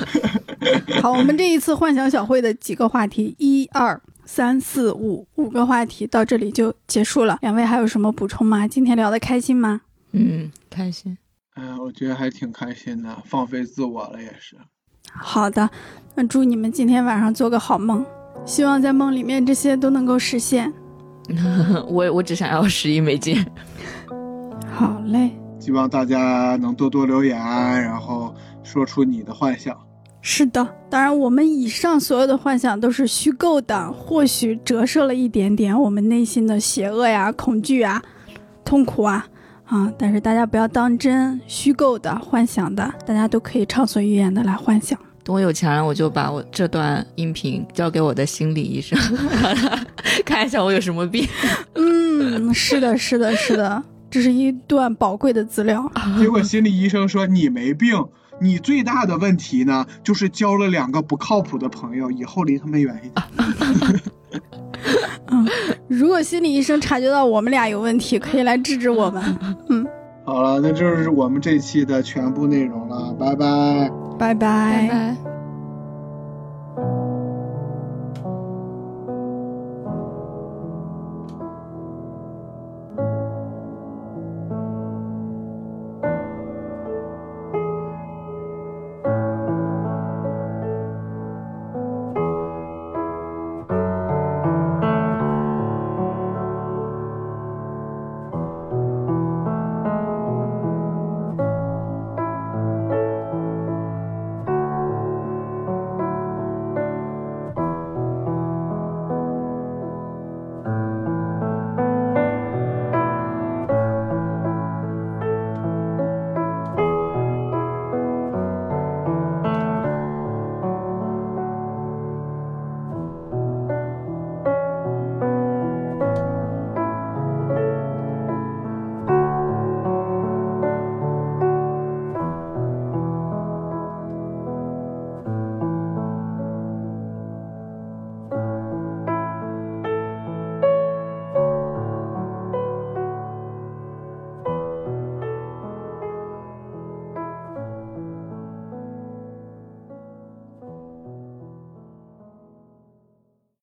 好，我们这一次幻想小会的几个话题，一二三四五五个话题到这里就结束了。两位还有什么补充吗？今天聊得开心吗？嗯，开心。哎呀，我觉得还挺开心的，放飞自我了也是。好的，那祝你们今天晚上做个好梦，希望在梦里面这些都能够实现。我我只想要十亿美金。好嘞，希望大家能多多留言，然后说出你的幻想。是的，当然我们以上所有的幻想都是虚构的，或许折射了一点点我们内心的邪恶呀、恐惧啊、痛苦啊啊！但是大家不要当真，虚构的、幻想的，大家都可以畅所欲言的来幻想。等我有钱了，我就把我这段音频交给我的心理医生，让他 看一下我有什么病。嗯，是的，是的，是的，这是一段宝贵的资料。结果心理医生说你没病，你最大的问题呢就是交了两个不靠谱的朋友，以后离他们远一点。如果心理医生察觉到我们俩有问题，可以来治治我们。嗯，好了，那就是我们这期的全部内容了，拜拜。拜拜拜拜。